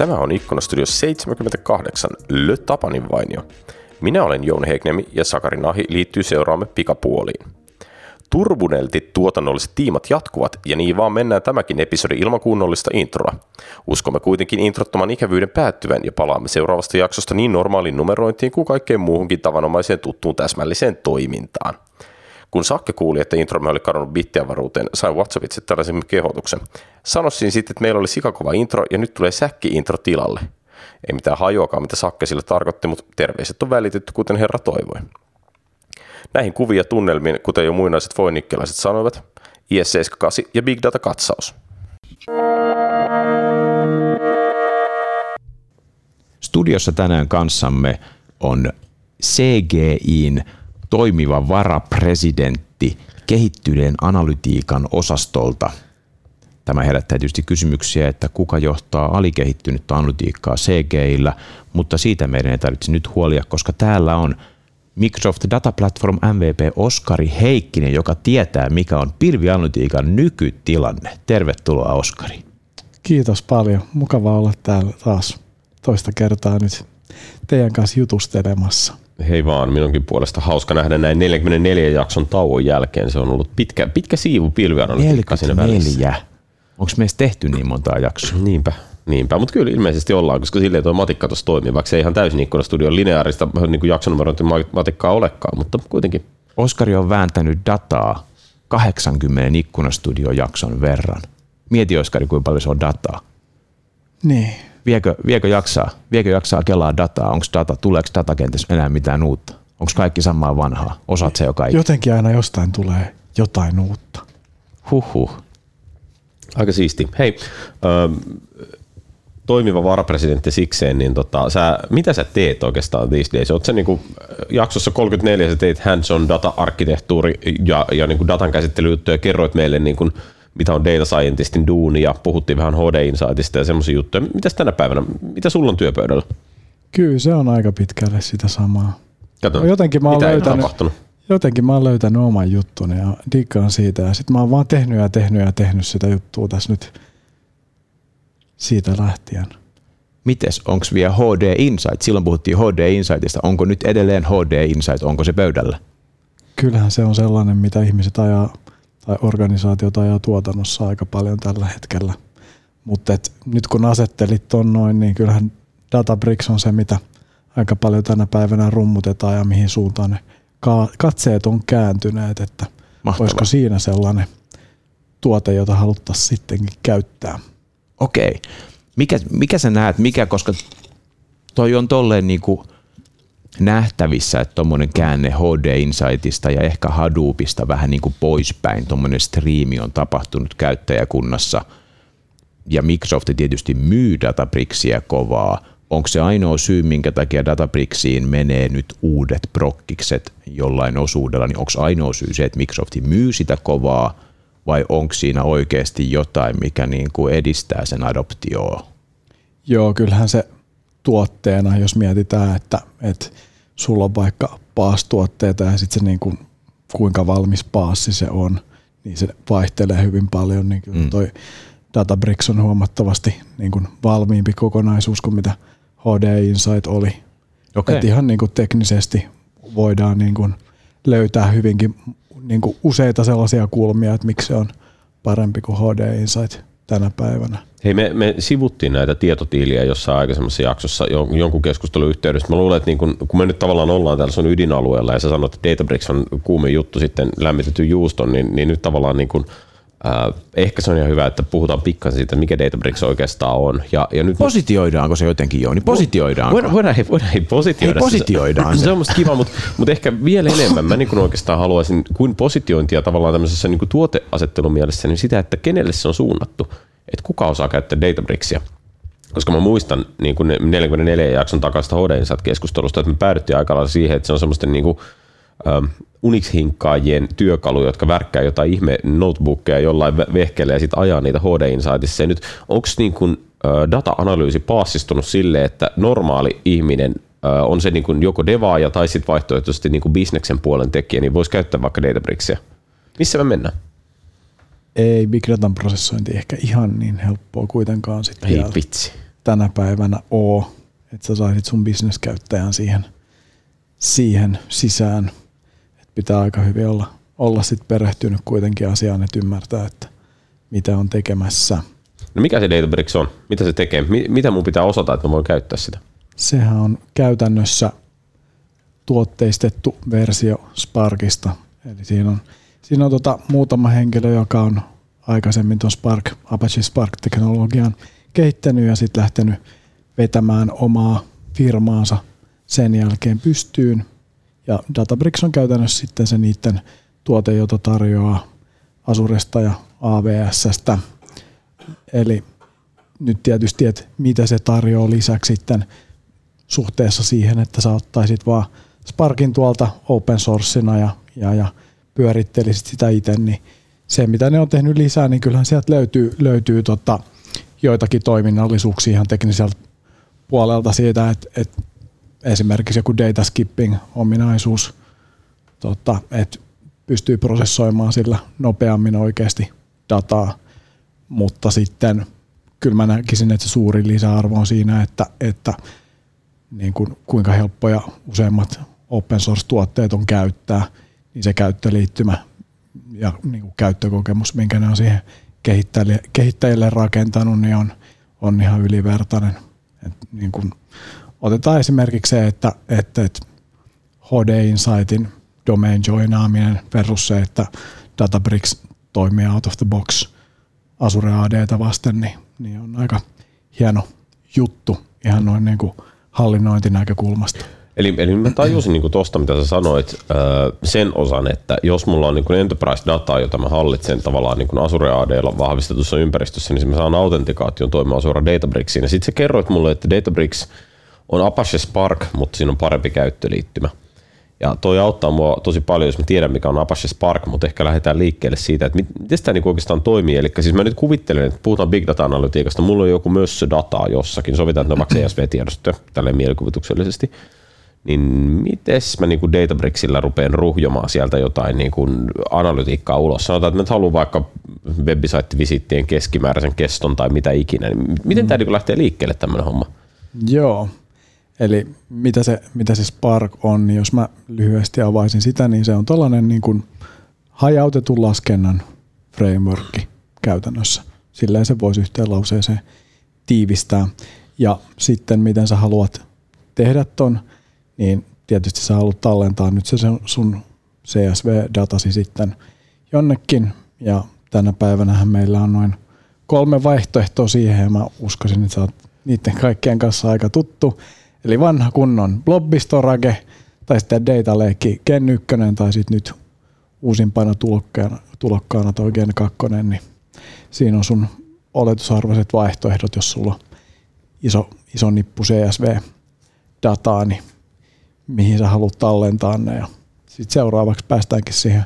Tämä on Ikkunastudio 78, Le Tapanin vainio. Minä olen Jouni Heiknemi ja Sakari Nahi liittyy seuraamme pikapuoliin. Turbuneltit tuotannolliset tiimat jatkuvat ja niin vaan mennään tämäkin episodi ilman kunnollista introa. Uskomme kuitenkin introttoman ikävyyden päättyvän ja palaamme seuraavasta jaksosta niin normaaliin numerointiin kuin kaikkeen muuhunkin tavanomaiseen tuttuun täsmälliseen toimintaan. Kun Sakke kuuli, että intromme oli kadonnut bittiavaruuteen, sai WhatsAppitse tällaisen kehotuksen. Sanoisin sitten, että meillä oli sikakova intro ja nyt tulee säkki-intro tilalle. Ei mitään hajuakaan, mitä Sakke sillä tarkoitti, mutta terveiset on välitetty, kuten herra toivoi. Näihin kuvia tunnelmiin, kuten jo muinaiset foinikkelaiset sanoivat, IS-78 ja Big Data-katsaus. Studiossa tänään kanssamme on CGIn toimiva varapresidentti kehittyneen analytiikan osastolta. Tämä herättää tietysti kysymyksiä, että kuka johtaa alikehittynyttä analytiikkaa CGIllä, mutta siitä meidän ei tarvitse nyt huolia, koska täällä on Microsoft Data Platform MVP Oskari Heikkinen, joka tietää, mikä on pilvianalytiikan nykytilanne. Tervetuloa, Oskari. Kiitos paljon. Mukava olla täällä taas toista kertaa nyt teidän kanssa jutustelemassa. Hei vaan, minunkin puolesta hauska nähdä näin 44 jakson tauon jälkeen. Se on ollut pitkä, pitkä siivu pilvianalytiikka siinä välissä. Onko meistä tehty niin montaa jaksoa? Niinpä. Niinpä, mutta kyllä ilmeisesti ollaan, koska silleen tuo matikka tuossa toimii, vaikka se ei ihan täysin ikkunastudion lineaarista niin jaksonumerointi matikkaa olekaan, mutta kuitenkin. Oskari on vääntänyt dataa 80 ikkunastudio-jakson verran. Mieti Oskari, kuinka paljon se on dataa. Niin. Viekö, viekö, jaksaa, viekö jaksaa kelaa dataa? Onko data, tuleeko datakentässä enää mitään uutta? Onko kaikki samaa vanhaa? Osaat se jo kaikki? Jotenkin aina jostain tulee jotain uutta. Huhhuh. Aika siisti. Hei, ähm, toimiva varapresidentti sikseen, niin tota, sä, mitä sä teet oikeastaan these days? Oot sä niinku, jaksossa 34 sä teit hands-on data-arkkitehtuuri ja, ja niinku datan käsittelyjuttuja, kerroit meille niinku, mitä on data scientistin duuni ja puhuttiin vähän HD Insightista ja semmoisia juttuja. Mitäs tänä päivänä, mitä sulla on työpöydällä? Kyllä se on aika pitkälle sitä samaa. Kato, jotenkin mä oon mitä löytänyt, tapahtunut? jotenkin mä oon löytänyt oman juttuni ja diggaan siitä ja sitten mä oon vaan tehnyt ja tehnyt ja tehnyt sitä juttua tässä nyt siitä lähtien. Mites, onko vielä HD Insight? Silloin puhuttiin HD Insightista. Onko nyt edelleen HD Insight? Onko se pöydällä? Kyllähän se on sellainen, mitä ihmiset ajaa tai organisaatiot ajaa tuotannossa aika paljon tällä hetkellä. Mutta nyt kun asettelit ton noin, niin kyllähän Databricks on se, mitä aika paljon tänä päivänä rummutetaan ja mihin suuntaan ne katseet on kääntyneet, että Mahtavaa. olisiko siinä sellainen tuote, jota haluttaisiin sittenkin käyttää. Okei. Mikä, mikä sä näet, mikä, koska toi on tolleen niin kuin nähtävissä, että tuommoinen käänne HD Insightista ja ehkä Hadoopista vähän niin kuin poispäin, tuommoinen striimi on tapahtunut käyttäjäkunnassa ja Microsoft tietysti myy Databricksia kovaa. Onko se ainoa syy, minkä takia Databricksiin menee nyt uudet prokkikset jollain osuudella, niin onko ainoa syy se, että Microsoft myy sitä kovaa – vai onko siinä oikeasti jotain, mikä niin kuin edistää sen adoptioa? Joo, kyllähän se tuotteena, jos mietitään, että, että sulla on vaikka PaaS-tuotteita ja sitten se niin kuin, kuinka valmis paassi se on, niin se vaihtelee hyvin paljon, niin kyllä mm. toi Databricks on huomattavasti niin kuin valmiimpi kokonaisuus kuin mitä HD Insight oli. Okay. Et ihan niin kuin teknisesti voidaan niin kuin löytää hyvinkin niin kuin useita sellaisia kulmia, että miksi se on parempi kuin HD Insight tänä päivänä. Hei, me, me sivuttiin näitä tietotiiliä jossain aikaisemmassa jaksossa jonkun keskustelun yhteydessä. Mä luulen, että niin kun, kun me nyt tavallaan ollaan täällä sun ydinalueella ja sä sanoit, että Databricks on kuumin juttu sitten lämmitetty juuston, niin, niin nyt tavallaan niin kun, ehkä se on ihan hyvä, että puhutaan pikkasen siitä, mikä Databricks oikeastaan on. Ja, ja nyt positioidaanko se jotenkin jo? Niin positioidaanko? Voidaan, voidaan, voidaan ei positioida. Ei positioidaan se. se on musta kiva, mutta, mutta ehkä vielä enemmän mä niin oikeastaan haluaisin kuin positiointia tavallaan tämmöisessä niin kuin tuoteasettelun mielessä, niin sitä, että kenelle se on suunnattu. Että kuka osaa käyttää Databricksia. Koska mä muistan niin kuin 44 jakson takaista HD-keskustelusta, että me päädyttiin aika lailla siihen, että se on semmoisten niin kuin, Unix-hinkkaajien työkalu, jotka värkkää jotain ihme notebookia jollain vehkeellä ja sitten ajaa niitä HD Insightissa. nyt onko niin kuin, data-analyysi paassistunut sille, että normaali ihminen on se niin kuin joko devaaja tai sitten vaihtoehtoisesti niin kuin bisneksen puolen tekijä, niin voisi käyttää vaikka Databricksia. Missä me mennään? Ei Big Datan prosessointi ehkä ihan niin helppoa kuitenkaan sitten Ei vitsi. tänä päivänä ole, että sä saisit sun bisneskäyttäjän siihen, siihen sisään. Pitää aika hyvin olla, olla sit perehtynyt kuitenkin asiaan, että ymmärtää, että mitä on tekemässä. No mikä se Databricks on? Mitä se tekee? Mitä mun pitää osata, että mä voin käyttää sitä? Sehän on käytännössä tuotteistettu versio Sparkista. Eli siinä on, siinä on tota muutama henkilö, joka on aikaisemmin tuon Spark, Apache Spark-teknologian kehittänyt ja sitten lähtenyt vetämään omaa firmaansa sen jälkeen pystyyn. Ja Databricks on käytännössä sitten se niiden tuote, jota tarjoaa Azuresta ja AWSstä. Eli nyt tietysti, että mitä se tarjoaa lisäksi sitten suhteessa siihen, että sä ottaisit vaan Sparkin tuolta open sourcena ja, ja, ja pyörittelisit sitä itse, niin se mitä ne on tehnyt lisää, niin kyllähän sieltä löytyy, löytyy tota, joitakin toiminnallisuuksia ihan tekniseltä puolelta siitä, että, että esimerkiksi joku data skipping ominaisuus, tota, että pystyy prosessoimaan sillä nopeammin oikeasti dataa, mutta sitten kyllä mä näkisin, että se suurin lisäarvo on siinä, että, että niin kuin kuinka helppoja useimmat open source-tuotteet on käyttää, niin se käyttöliittymä ja niin kuin käyttökokemus, minkä ne on siihen kehittäjille, kehittäjille rakentanut, niin on, on ihan ylivertainen. Et niin kuin, otetaan esimerkiksi se, että, että, että HD Insightin domain joinaaminen versus se, että Databricks toimii out of the box Azure ADtä vasten, niin, niin on aika hieno juttu ihan noin niin kuin hallinnointinäkökulmasta. Eli, eli mä tajusin niin tuosta, mitä sä sanoit, sen osan, että jos mulla on niin enterprise-dataa, jota mä hallitsen tavallaan niin Azure ADlla vahvistetussa ympäristössä, niin mä saan autentikaation toimimaan suoraan Databricksiin. Ja sitten sä kerroit mulle, että Databricks on Apache Spark, mutta siinä on parempi käyttöliittymä. Ja toi auttaa mua tosi paljon, jos mä tiedän, mikä on Apache Spark, mutta ehkä lähdetään liikkeelle siitä, että miten tämä niinku oikeastaan toimii. Eli siis mä nyt kuvittelen, että puhutaan big data-analytiikasta, mulla on joku mössö dataa jossakin, sovitaan, että ne on vaikka CSV-tiedostoja, tälleen mielikuvituksellisesti niin miten mä niin kuin Databricksillä rupean ruhjomaan sieltä jotain niin kuin analytiikkaa ulos? Sanotaan, että mä haluan vaikka website-visittien keskimääräisen keston tai mitä ikinä. Miten mm. tämä niin lähtee liikkeelle tämmöinen homma? Joo, eli mitä se, mitä se Spark on, niin jos mä lyhyesti avaisin sitä, niin se on tällainen niin kuin hajautetun laskennan framework käytännössä. Silleen se voisi yhteen lauseeseen tiivistää. Ja sitten miten sä haluat tehdä ton, niin tietysti sä haluat tallentaa nyt se sun CSV-datasi sitten jonnekin, ja tänä päivänä meillä on noin kolme vaihtoehtoa siihen, ja mä uskoisin, että sä oot niiden kaikkien kanssa aika tuttu. Eli vanha kunnon blobbistorage, tai sitten Data Lake Gen 1, tai sitten nyt uusimpana tulokkaana, tulokkaana toi Gen 2, niin siinä on sun oletusarvoiset vaihtoehdot, jos sulla on iso, iso nippu CSV-dataa, niin mihin sä haluat tallentaa ne. Ja sitten seuraavaksi päästäänkin siihen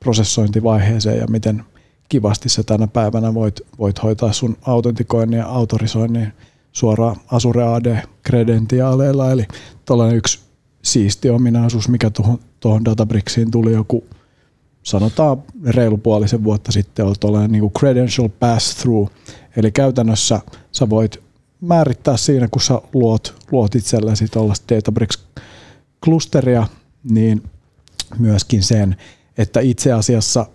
prosessointivaiheeseen ja miten kivasti sä tänä päivänä voit, voit hoitaa sun autentikoinnin ja autorisoinnin suoraan Azure AD-kredentiaaleilla. Eli tällainen yksi siisti ominaisuus, mikä tuohon, tuohon Databricksiin tuli joku, sanotaan reilu puolisen vuotta sitten, on tuollainen niin kuin credential pass-through. Eli käytännössä sä voit määrittää siinä, kun sä luot, luot itsellesi tuollaista Databricks klusteria, niin myöskin sen, että itse asiassa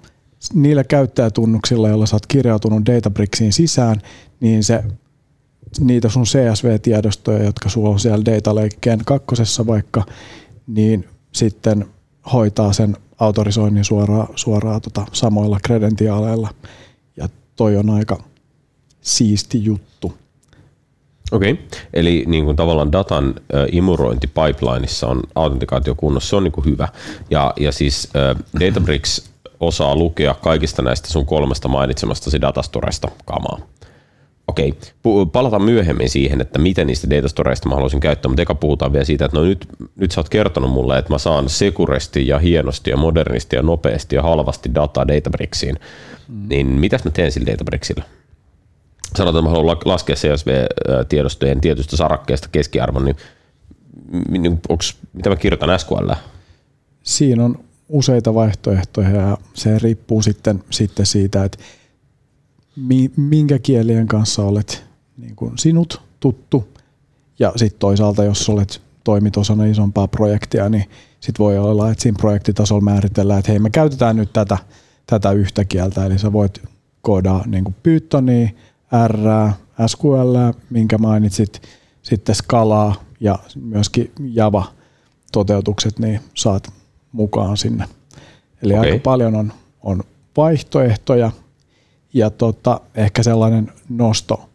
niillä käyttäjätunnuksilla, joilla sä oot kirjautunut Databricksiin sisään, niin se niitä sun CSV-tiedostoja, jotka sulla on siellä Data Lakeen kakkosessa vaikka, niin sitten hoitaa sen autorisoinnin suoraan, suoraan tota samoilla kredentiaaleilla. Ja toi on aika siisti juttu. Okei, okay. eli niin kuin tavallaan datan imurointi pipelineissa on autentikaatio kunnossa, se on niin kuin hyvä. Ja, ja siis äh, Databricks osaa lukea kaikista näistä sun kolmesta mainitsemastasi datastoresta kamaa. Okei, okay. palataan myöhemmin siihen, että miten niistä datastoreista mä haluaisin käyttää, mutta eka puhutaan vielä siitä, että no nyt, nyt sä oot kertonut mulle, että mä saan sekuresti ja hienosti ja modernisti ja nopeasti ja halvasti dataa Databricksiin. Mm. Niin mitäs mä teen sillä Databricksillä? sanotaan, että mä haluan laskea CSV-tiedostojen tietystä sarakkeesta keskiarvon, niin, niin onks, mitä mä kirjoitan SQL? Siinä on useita vaihtoehtoja ja se riippuu sitten, sitten siitä, että minkä kielien kanssa olet niin kuin sinut tuttu. Ja sitten toisaalta, jos olet toimit osana isompaa projektia, niin sitten voi olla, että siinä projektitasolla määritellään, että hei me käytetään nyt tätä, tätä yhtä kieltä, eli sä voit koodaa niin Pythonia, R, SQL, minkä mainitsit, sitten Scalaa ja myöskin Java-toteutukset, niin saat mukaan sinne. Eli okay. aika paljon on, on vaihtoehtoja ja tota, ehkä sellainen nosto,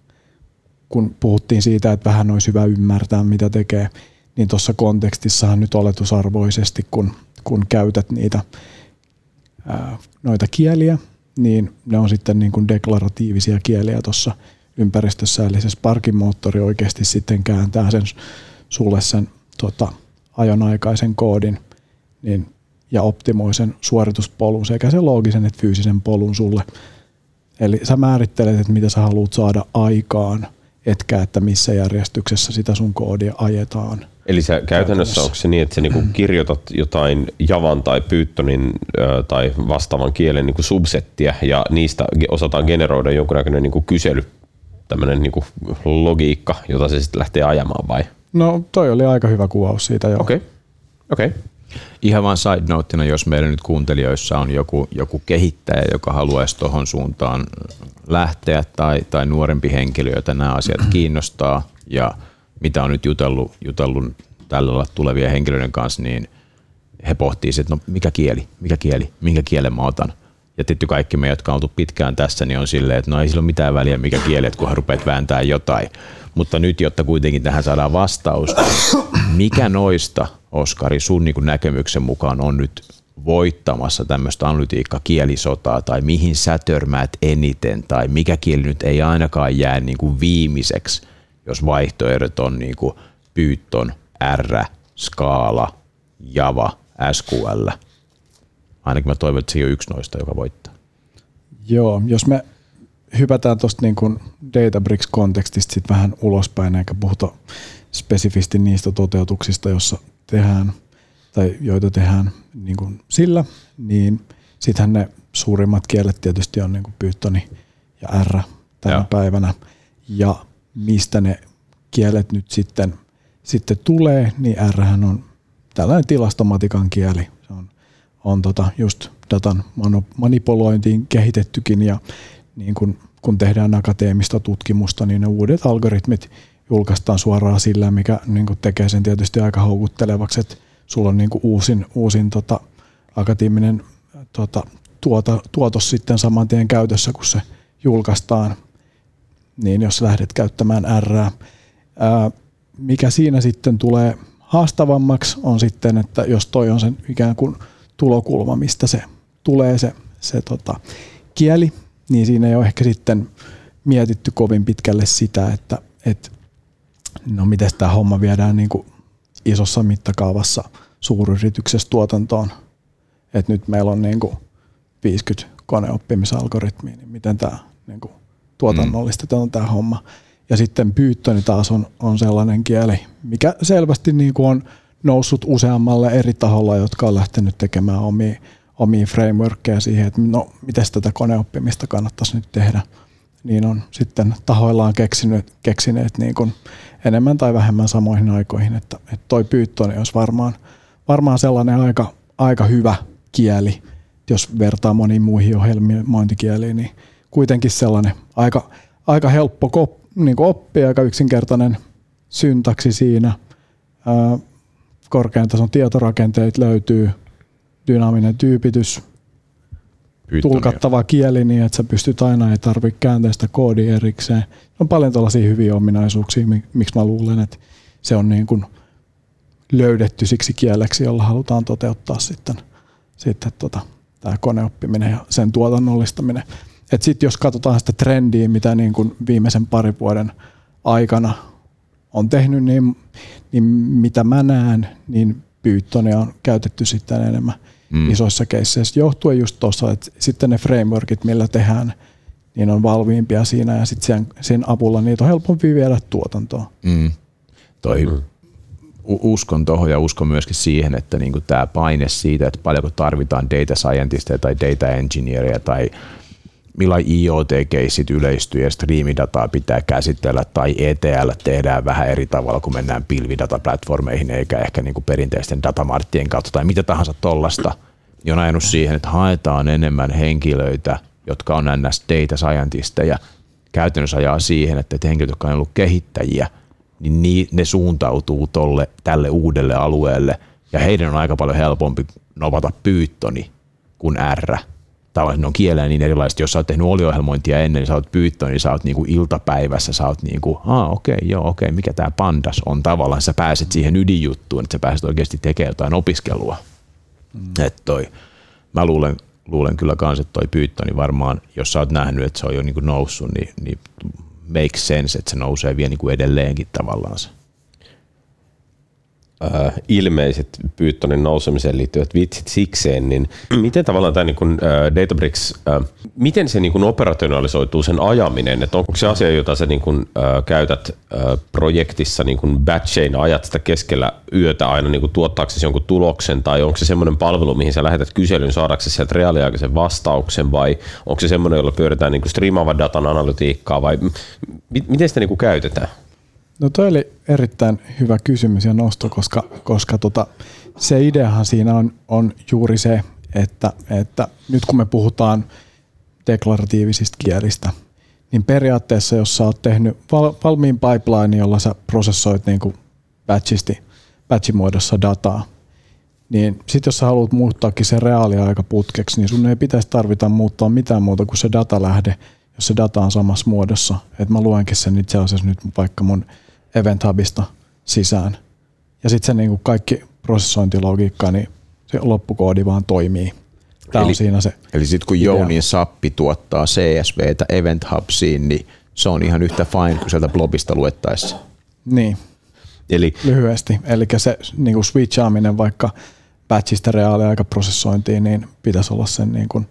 kun puhuttiin siitä, että vähän olisi hyvä ymmärtää, mitä tekee, niin tuossa kontekstissahan nyt oletusarvoisesti, kun, kun käytät niitä ää, noita kieliä, niin ne on sitten niin kuin deklaratiivisia kieliä tuossa ympäristössä, eli se Sparkin moottori oikeasti sitten kääntää sen sulle sen tota, ajonaikaisen koodin niin, ja optimoi sen suorituspolun sekä sen loogisen että fyysisen polun sulle. Eli sä määrittelet, että mitä sä haluat saada aikaan, etkä että missä järjestyksessä sitä sun koodia ajetaan. Eli sä käytännössä onko se niin, että sä niinku kirjoitat jotain Javan tai Pythonin tai vastaavan kielen niinku subsettiä ja niistä osataan generoida jonkunnäköinen niinku kysely, tämmöinen niinku logiikka, jota se sitten lähtee ajamaan vai? No toi oli aika hyvä kuvaus siitä jo. Okei, okay. okei. Okay. Ihan vain side noteina, jos meillä nyt kuuntelijoissa on joku, joku kehittäjä, joka haluaisi tuohon suuntaan lähteä tai, tai nuorempi henkilö, jota nämä asiat kiinnostaa ja mitä on nyt jutellut, jutellut tällä tulevien henkilöiden kanssa, niin he pohtii, että no mikä kieli, mikä kieli, minkä kielen mä otan. Ja tietty kaikki me, jotka on oltu pitkään tässä, niin on silleen, että no ei sillä ole mitään väliä, mikä kieli, että kunhan rupeat vääntää jotain. Mutta nyt, jotta kuitenkin tähän saadaan vastaus, mikä noista, Oskari, sun niin näkemyksen mukaan on nyt voittamassa tämmöistä analytiikka-kielisotaa, tai mihin sä törmäät eniten, tai mikä kieli nyt ei ainakaan jää niin kuin viimeiseksi, jos vaihtoehdot on niin kuin Python, R, Scala, Java, SQL. Ainakin mä toivon, että se on yksi noista, joka voittaa. Joo, jos me hypätään tuosta niin Databricks-kontekstista vähän ulospäin, eikä puhuta spesifisti niistä toteutuksista, joissa tehdään tai joita tehdään niin kuin sillä, niin sittenhän ne suurimmat kielet tietysti on niin kuin Pythoni ja R tänä Joo. päivänä. Ja mistä ne kielet nyt sitten, sitten tulee, niin R on tällainen tilastomatikan kieli. Se on, on tota just datan manipulointiin kehitettykin ja niin kun, kun tehdään akateemista tutkimusta, niin ne uudet algoritmit julkaistaan suoraan sillä, mikä niin tekee sen tietysti aika houkuttelevaksi, että sulla on niin uusin, uusin tota, akateeminen tota, tuota, tuotos sitten saman tien käytössä, kun se julkaistaan, niin jos lähdet käyttämään R, ää, mikä siinä sitten tulee haastavammaksi on sitten, että jos toi on sen ikään kuin tulokulma, mistä se tulee se, se tota, kieli, niin siinä ei ole ehkä sitten mietitty kovin pitkälle sitä, että, että no miten tämä homma viedään niin kuin isossa mittakaavassa suuryrityksessä tuotantoon. Että nyt meillä on niin kuin 50 koneoppimisalgoritmia, niin miten tämä niin kuin tuotannollistetaan mm. tämä homma. Ja sitten Python taas on, on sellainen kieli, mikä selvästi niin kuin on noussut useammalle eri taholla, jotka on lähtenyt tekemään omia, omia frameworkkeja siihen, että no, miten tätä koneoppimista kannattaisi nyt tehdä. Niin on sitten tahoillaan keksinyt, keksineet niin kuin enemmän tai vähemmän samoihin aikoihin, että, että toi Python olisi varmaan, varmaan sellainen aika, aika hyvä kieli, jos vertaa moniin muihin ohjelmointikieliin, niin kuitenkin sellainen aika, aika helppo kop, niin oppia, aika yksinkertainen syntaksi siinä. Korkean tason tietorakenteet löytyy, dynaaminen tyypitys, Tulkattava kieli niin, että sä pystyt aina, ei tarvitse kääntää sitä koodia erikseen. On paljon tällaisia hyviä ominaisuuksia, miksi mä luulen, että se on niin kuin löydetty siksi kieleksi, jolla halutaan toteuttaa sitten, sitten tota, tämä koneoppiminen ja sen tuotannollistaminen. Sitten jos katsotaan sitä trendiä, mitä niin kuin viimeisen parin vuoden aikana on tehnyt, niin, niin mitä mä näen, niin Pythonia on käytetty sitten enemmän mm. isoissa keisseissä, johtuen just tuossa, että sitten ne frameworkit, millä tehdään, niin on valmiimpia siinä ja sitten sen, sen avulla niitä on helpompi viedä tuotantoon. Mm. Toi mm. uskon tuohon ja uskon myöskin siihen, että niinku tämä paine siitä, että paljonko tarvitaan data scientisteja tai data engineeria tai millainen IoT-keissit yleistyy ja striimidataa pitää käsitellä tai ETL tehdään vähän eri tavalla, kun mennään pilvidataplatformeihin eikä ehkä niin kuin perinteisten datamarttien kautta tai mitä tahansa tollasta, niin on ajanut siihen, että haetaan enemmän henkilöitä, jotka on ns. data scientisteja, käytännössä ajaa siihen, että henkilöt, jotka on ollut kehittäjiä, niin ne suuntautuu tolle, tälle uudelle alueelle. Ja heidän on aika paljon helpompi novata pyyttoni kuin R tavallaan on kieleen niin erilaiset. Jos sä oot tehnyt oliohjelmointia ennen, niin sä oot pyyttö, niin sä oot niinku iltapäivässä, sä oot niinku, aa okei, okay, joo okei, okay, mikä tämä pandas on tavallaan. Sä pääset siihen ydinjuttuun, että sä pääset oikeasti tekemään jotain opiskelua. Mm. Et toi, mä luulen, luulen kyllä kans, että toi pyyttö, niin varmaan, jos sä oot nähnyt, että se on jo niinku noussut, niin, niin makes sense, että se nousee vielä niinku edelleenkin tavallaan se ilmeiset Pythonin nousemiseen liittyvät vitsit sikseen, niin miten tavallaan tämä niin Databricks, miten se niin operationalisoituu sen ajaminen, että onko se asia, jota sä niin kuin, käytät projektissa niin kuin batcheina, ajat sitä keskellä yötä aina niin kuin tuottaaksesi jonkun tuloksen, tai onko se semmoinen palvelu, mihin sä lähetät kyselyn saadaksesi sieltä reaaliaikaisen vastauksen, vai onko se semmoinen, jolla pyöritään niin kuin striimaavan datan analytiikkaa, vai m- miten sitä niin kuin käytetään? No toi oli erittäin hyvä kysymys ja nosto, koska, koska tota, se ideahan siinä on, on juuri se, että, että nyt kun me puhutaan deklaratiivisista kielistä, niin periaatteessa jos sä oot tehnyt val, valmiin pipeline, jolla sä prosessoit niin kuin batchisti, batchimuodossa dataa, niin sitten jos sä haluat muuttaakin se reaaliaikaputkeksi, niin sun ei pitäisi tarvita muuttaa mitään muuta kuin se datalähde, jos se data on samassa muodossa. että mä luenkin sen itse asiassa nyt vaikka mun Event Hubista sisään. Ja sitten se niinku kaikki prosessointilogiikka, niin se loppukoodi vaan toimii. Tämä eli, on siinä se Eli sitten kun idea. Jounin sappi tuottaa CSVtä Event Hubsiin, niin se on ihan yhtä fine kuin sieltä blobista luettaessa. Niin, Eli, lyhyesti. Eli se niin kuin switchaaminen vaikka batchista reaaliaikaprosessointiin, niin pitäisi olla sen, niin kuin,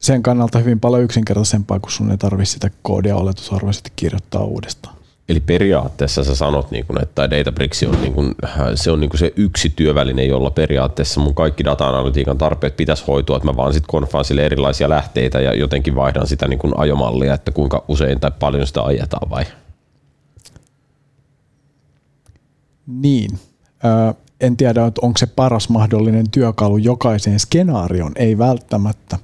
sen kannalta hyvin paljon yksinkertaisempaa, kun sun ei tarvitse sitä koodia oletusarvoisesti kirjoittaa uudestaan. Eli periaatteessa sä sanot, niin kun, että Databricks on, niin kun, se, on niin kun se yksi työväline, jolla periaatteessa mun kaikki data-analytiikan tarpeet pitäisi hoitua, että mä vaan sitten konfaan sille erilaisia lähteitä ja jotenkin vaihdan sitä niin kun ajomallia, että kuinka usein tai paljon sitä ajetaan vai? Niin. Ö, en tiedä, että onko se paras mahdollinen työkalu jokaiseen skenaarioon, ei välttämättä,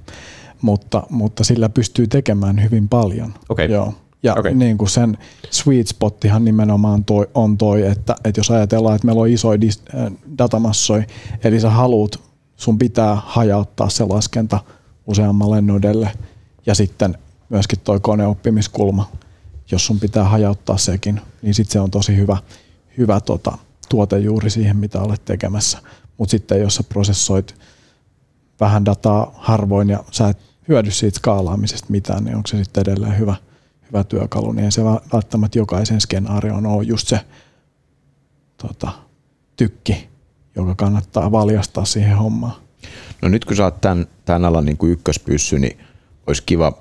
mutta, mutta sillä pystyy tekemään hyvin paljon. Okay. Joo. Ja okay. niin kuin sen sweet spottihan nimenomaan toi, on toi, että, että jos ajatellaan, että meillä on isoja äh, datamassoja, eli sä haluat, sun pitää hajauttaa se laskenta useammalle nodelle ja sitten myöskin toi koneoppimiskulma, jos sun pitää hajauttaa sekin, niin sitten se on tosi hyvä, hyvä tota, tuote juuri siihen, mitä olet tekemässä. Mutta sitten jos sä prosessoit vähän dataa harvoin ja sä et hyödy siitä skaalaamisesta mitään, niin onko se sitten edelleen hyvä – hyvä työkalu, niin se välttämättä jokaisen skenaarioon ole just se tota, tykki, joka kannattaa valjastaa siihen hommaan. No nyt kun sä oot tämän, tämän alan niin kuin ykköspyssy, niin olisi kiva,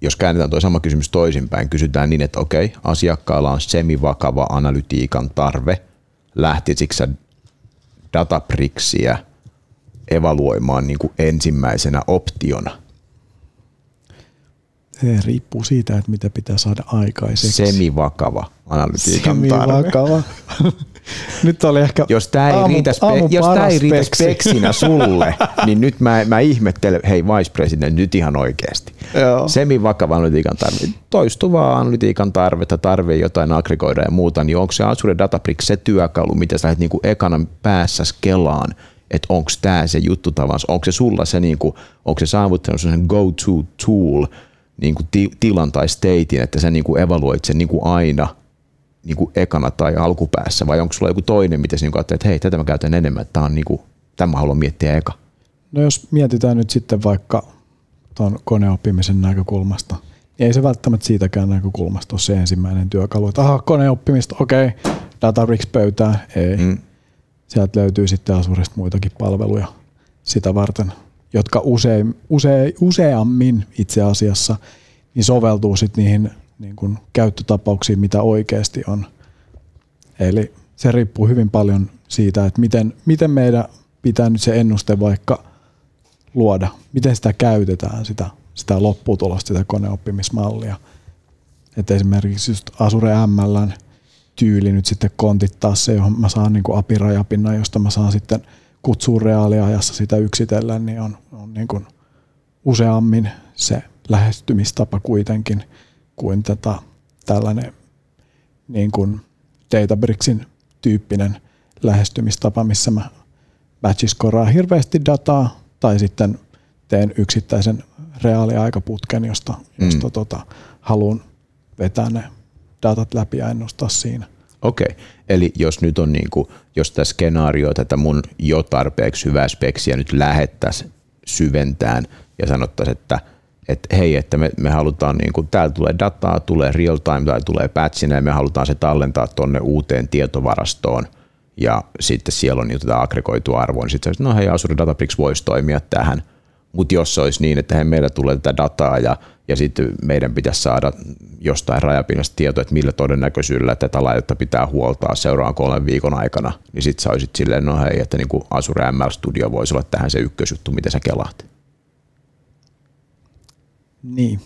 jos käännetään tuo sama kysymys toisinpäin, kysytään niin, että okei, asiakkaalla on semivakava analytiikan tarve, lähtisikö sä Databricksiä evaluoimaan niin kuin ensimmäisenä optiona se riippuu siitä, että mitä pitää saada aikaiseksi. Semivakava analytiikan Semivakava. nyt oli ehkä jos tämä ei, aamu, riitä, spe, jos ei riitä speksinä sulle, niin nyt mä, mä ihmettelen, hei vice president, nyt ihan oikeasti. Semivakava analytiikan tarve, toistuvaa analytiikan tarvetta, tarve jotain aggregoida ja muuta, niin onko se Azure Databricks se työkalu, mitä sä lähdet niinku ekana päässä kelaan, että onko tämä se juttu tavansa, onko se sulla se, niinku, onko se saavuttanut sen go-to tool, niin kuin ti- tilan tai statein, että sä niin kuin evaluoit sen niin kuin aina niin kuin ekana tai alkupäässä, vai onko sulla joku toinen, mitä sä niin ajattelet, että hei, tätä mä käytän enemmän, että tämä on niin kuin, tämä haluan miettiä eka? No jos mietitään nyt sitten vaikka tuon koneoppimisen näkökulmasta, niin ei se välttämättä siitäkään näkökulmasta ole se ensimmäinen työkalu, että aha, koneoppimista, okei, okay, Databricks pöytää, ei. Mm. Sieltä löytyy sitten Azuresta muitakin palveluja sitä varten jotka usein, use, useammin itse asiassa niin soveltuu sitten niihin niin kuin käyttötapauksiin, mitä oikeasti on. Eli se riippuu hyvin paljon siitä, että miten, miten meidän pitää nyt se ennuste vaikka luoda, miten sitä käytetään sitä sitä lopputulosta, sitä koneoppimismallia. Että esimerkiksi just Azure MLn tyyli nyt sitten kontittaa se, johon mä saan niin apirajapinnan, josta mä saan sitten kutsua reaaliajassa sitä yksitellä, niin on, on niin kuin useammin se lähestymistapa kuitenkin kuin tätä, tällainen niin kuin Databricksin tyyppinen lähestymistapa, missä mä batchiskoraan hirveästi dataa tai sitten teen yksittäisen reaaliaikaputken, josta, mm. josta tota, haluan vetää ne datat läpi ja ennustaa siinä. Okei, okay. eli jos nyt on niin kuin, jos tämä skenaario tätä mun jo tarpeeksi hyvää speksiä nyt lähettäisiin syventään ja sanottaisiin, että että hei, että me, me halutaan, niin kuin, täällä tulee dataa, tulee real time tai tulee patchina ja me halutaan se tallentaa tuonne uuteen tietovarastoon ja sitten siellä on jotain aggregoitua arvoa, niin sitten no hei, Azure Databricks voisi toimia tähän, mutta jos se olisi niin, että hei, meillä tulee tätä dataa ja, ja sitten meidän pitäisi saada jostain rajapinnasta tietoa, että millä todennäköisyydellä tätä laitetta pitää huoltaa seuraavan kolmen viikon aikana, niin sitten sä olisit silleen, no hei, että niin kuin Azure ML Studio voisi olla tähän se ykkösjuttu, mitä sä kelaat. Niin.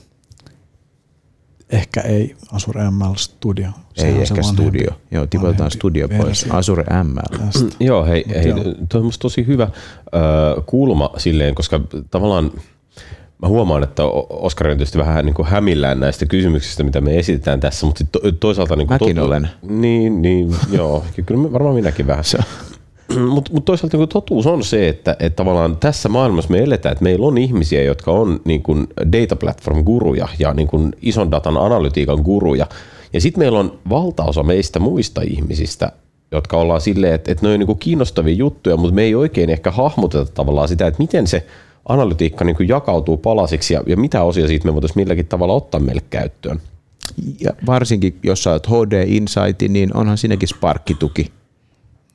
Ehkä ei Azure ML Studio. Se ei ehkä Studio. Joo, tipataan Studio pois. Azure ML. Joo, hei, hei toi on tosi hyvä äh, kulma silleen, koska tavallaan mä huomaan, että Oskari on tietysti vähän niin kuin hämillään näistä kysymyksistä, mitä me esitetään tässä, mutta to, toisaalta... Niin kuin Mäkin totu- olen. Niin, niin joo, kyllä varmaan minäkin vähän. Mutta mut toisaalta niin totuus on se, että, että tavallaan tässä maailmassa me eletään, että meillä on ihmisiä, jotka on niin kuin data platform guruja ja niin kuin ison datan analytiikan guruja. Ja sitten meillä on valtaosa meistä muista ihmisistä, jotka ollaan silleen, että, että ne on niin kiinnostavia juttuja, mutta me ei oikein ehkä hahmoteta tavallaan sitä, että miten se analytiikka niin jakautuu palasiksi ja, ja mitä osia siitä me voitaisiin milläkin tavalla ottaa meille käyttöön. Ja varsinkin, jos sä oot HD Insight, niin onhan siinäkin sparkkituki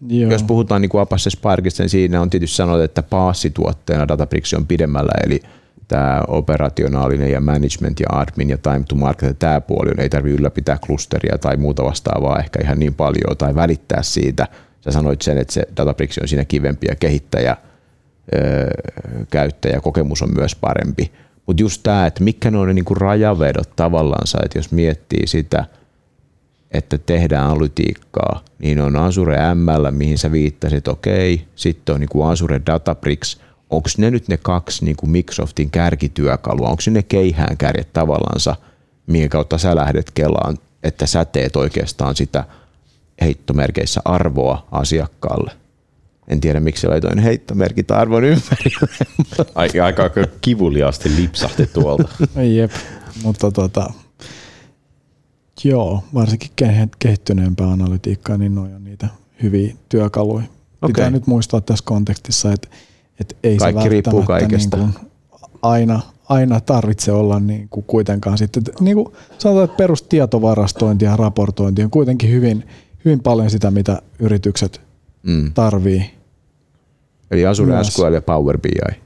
Joo. Jos puhutaan niin kuin Apache Sparkista, niin siinä on tietysti sanottu, että paassituotteena Databricks on pidemmällä, eli tämä operationaalinen ja management ja admin ja time to market, tämä puoli on, ei tarvitse ylläpitää klusteria tai muuta vastaavaa ehkä ihan niin paljon tai välittää siitä. Sä sanoit sen, että se Databricks on siinä kivempi ja kehittäjä, öö, käyttäjä, kokemus on myös parempi. Mutta just tämä, että mitkä ne on ne niinku rajavedot tavallaan, että jos miettii sitä – että tehdään analytiikkaa, niin on Azure ML, mihin sä viittasit, okei, sitten on niin kuin Azure Databricks, onko ne nyt ne kaksi niin kuin Microsoftin kärkityökalua, onko ne keihään kärjet tavallansa, minkä kautta sä lähdet kelaan, että sä teet oikeastaan sitä heittomerkeissä arvoa asiakkaalle. En tiedä, miksi laitoin heittomerkit arvon ympärille. Aika, aika kivuliaasti lipsahti tuolta. Jep, mutta tota, Joo, varsinkin kehittyneempää analytiikkaa, niin noin on niitä hyviä työkaluja. Okay. Pitää nyt muistaa tässä kontekstissa, että, että ei Kaikki se riippuu kaikesta. Niin kuin aina, aina tarvitse olla niin kuin kuitenkaan sitten, niin kuin sanotaan, että perustietovarrastointi ja raportointi on kuitenkin hyvin, hyvin paljon sitä, mitä yritykset mm. tarvii. Eli Azure Myös. SQL ja Power BI.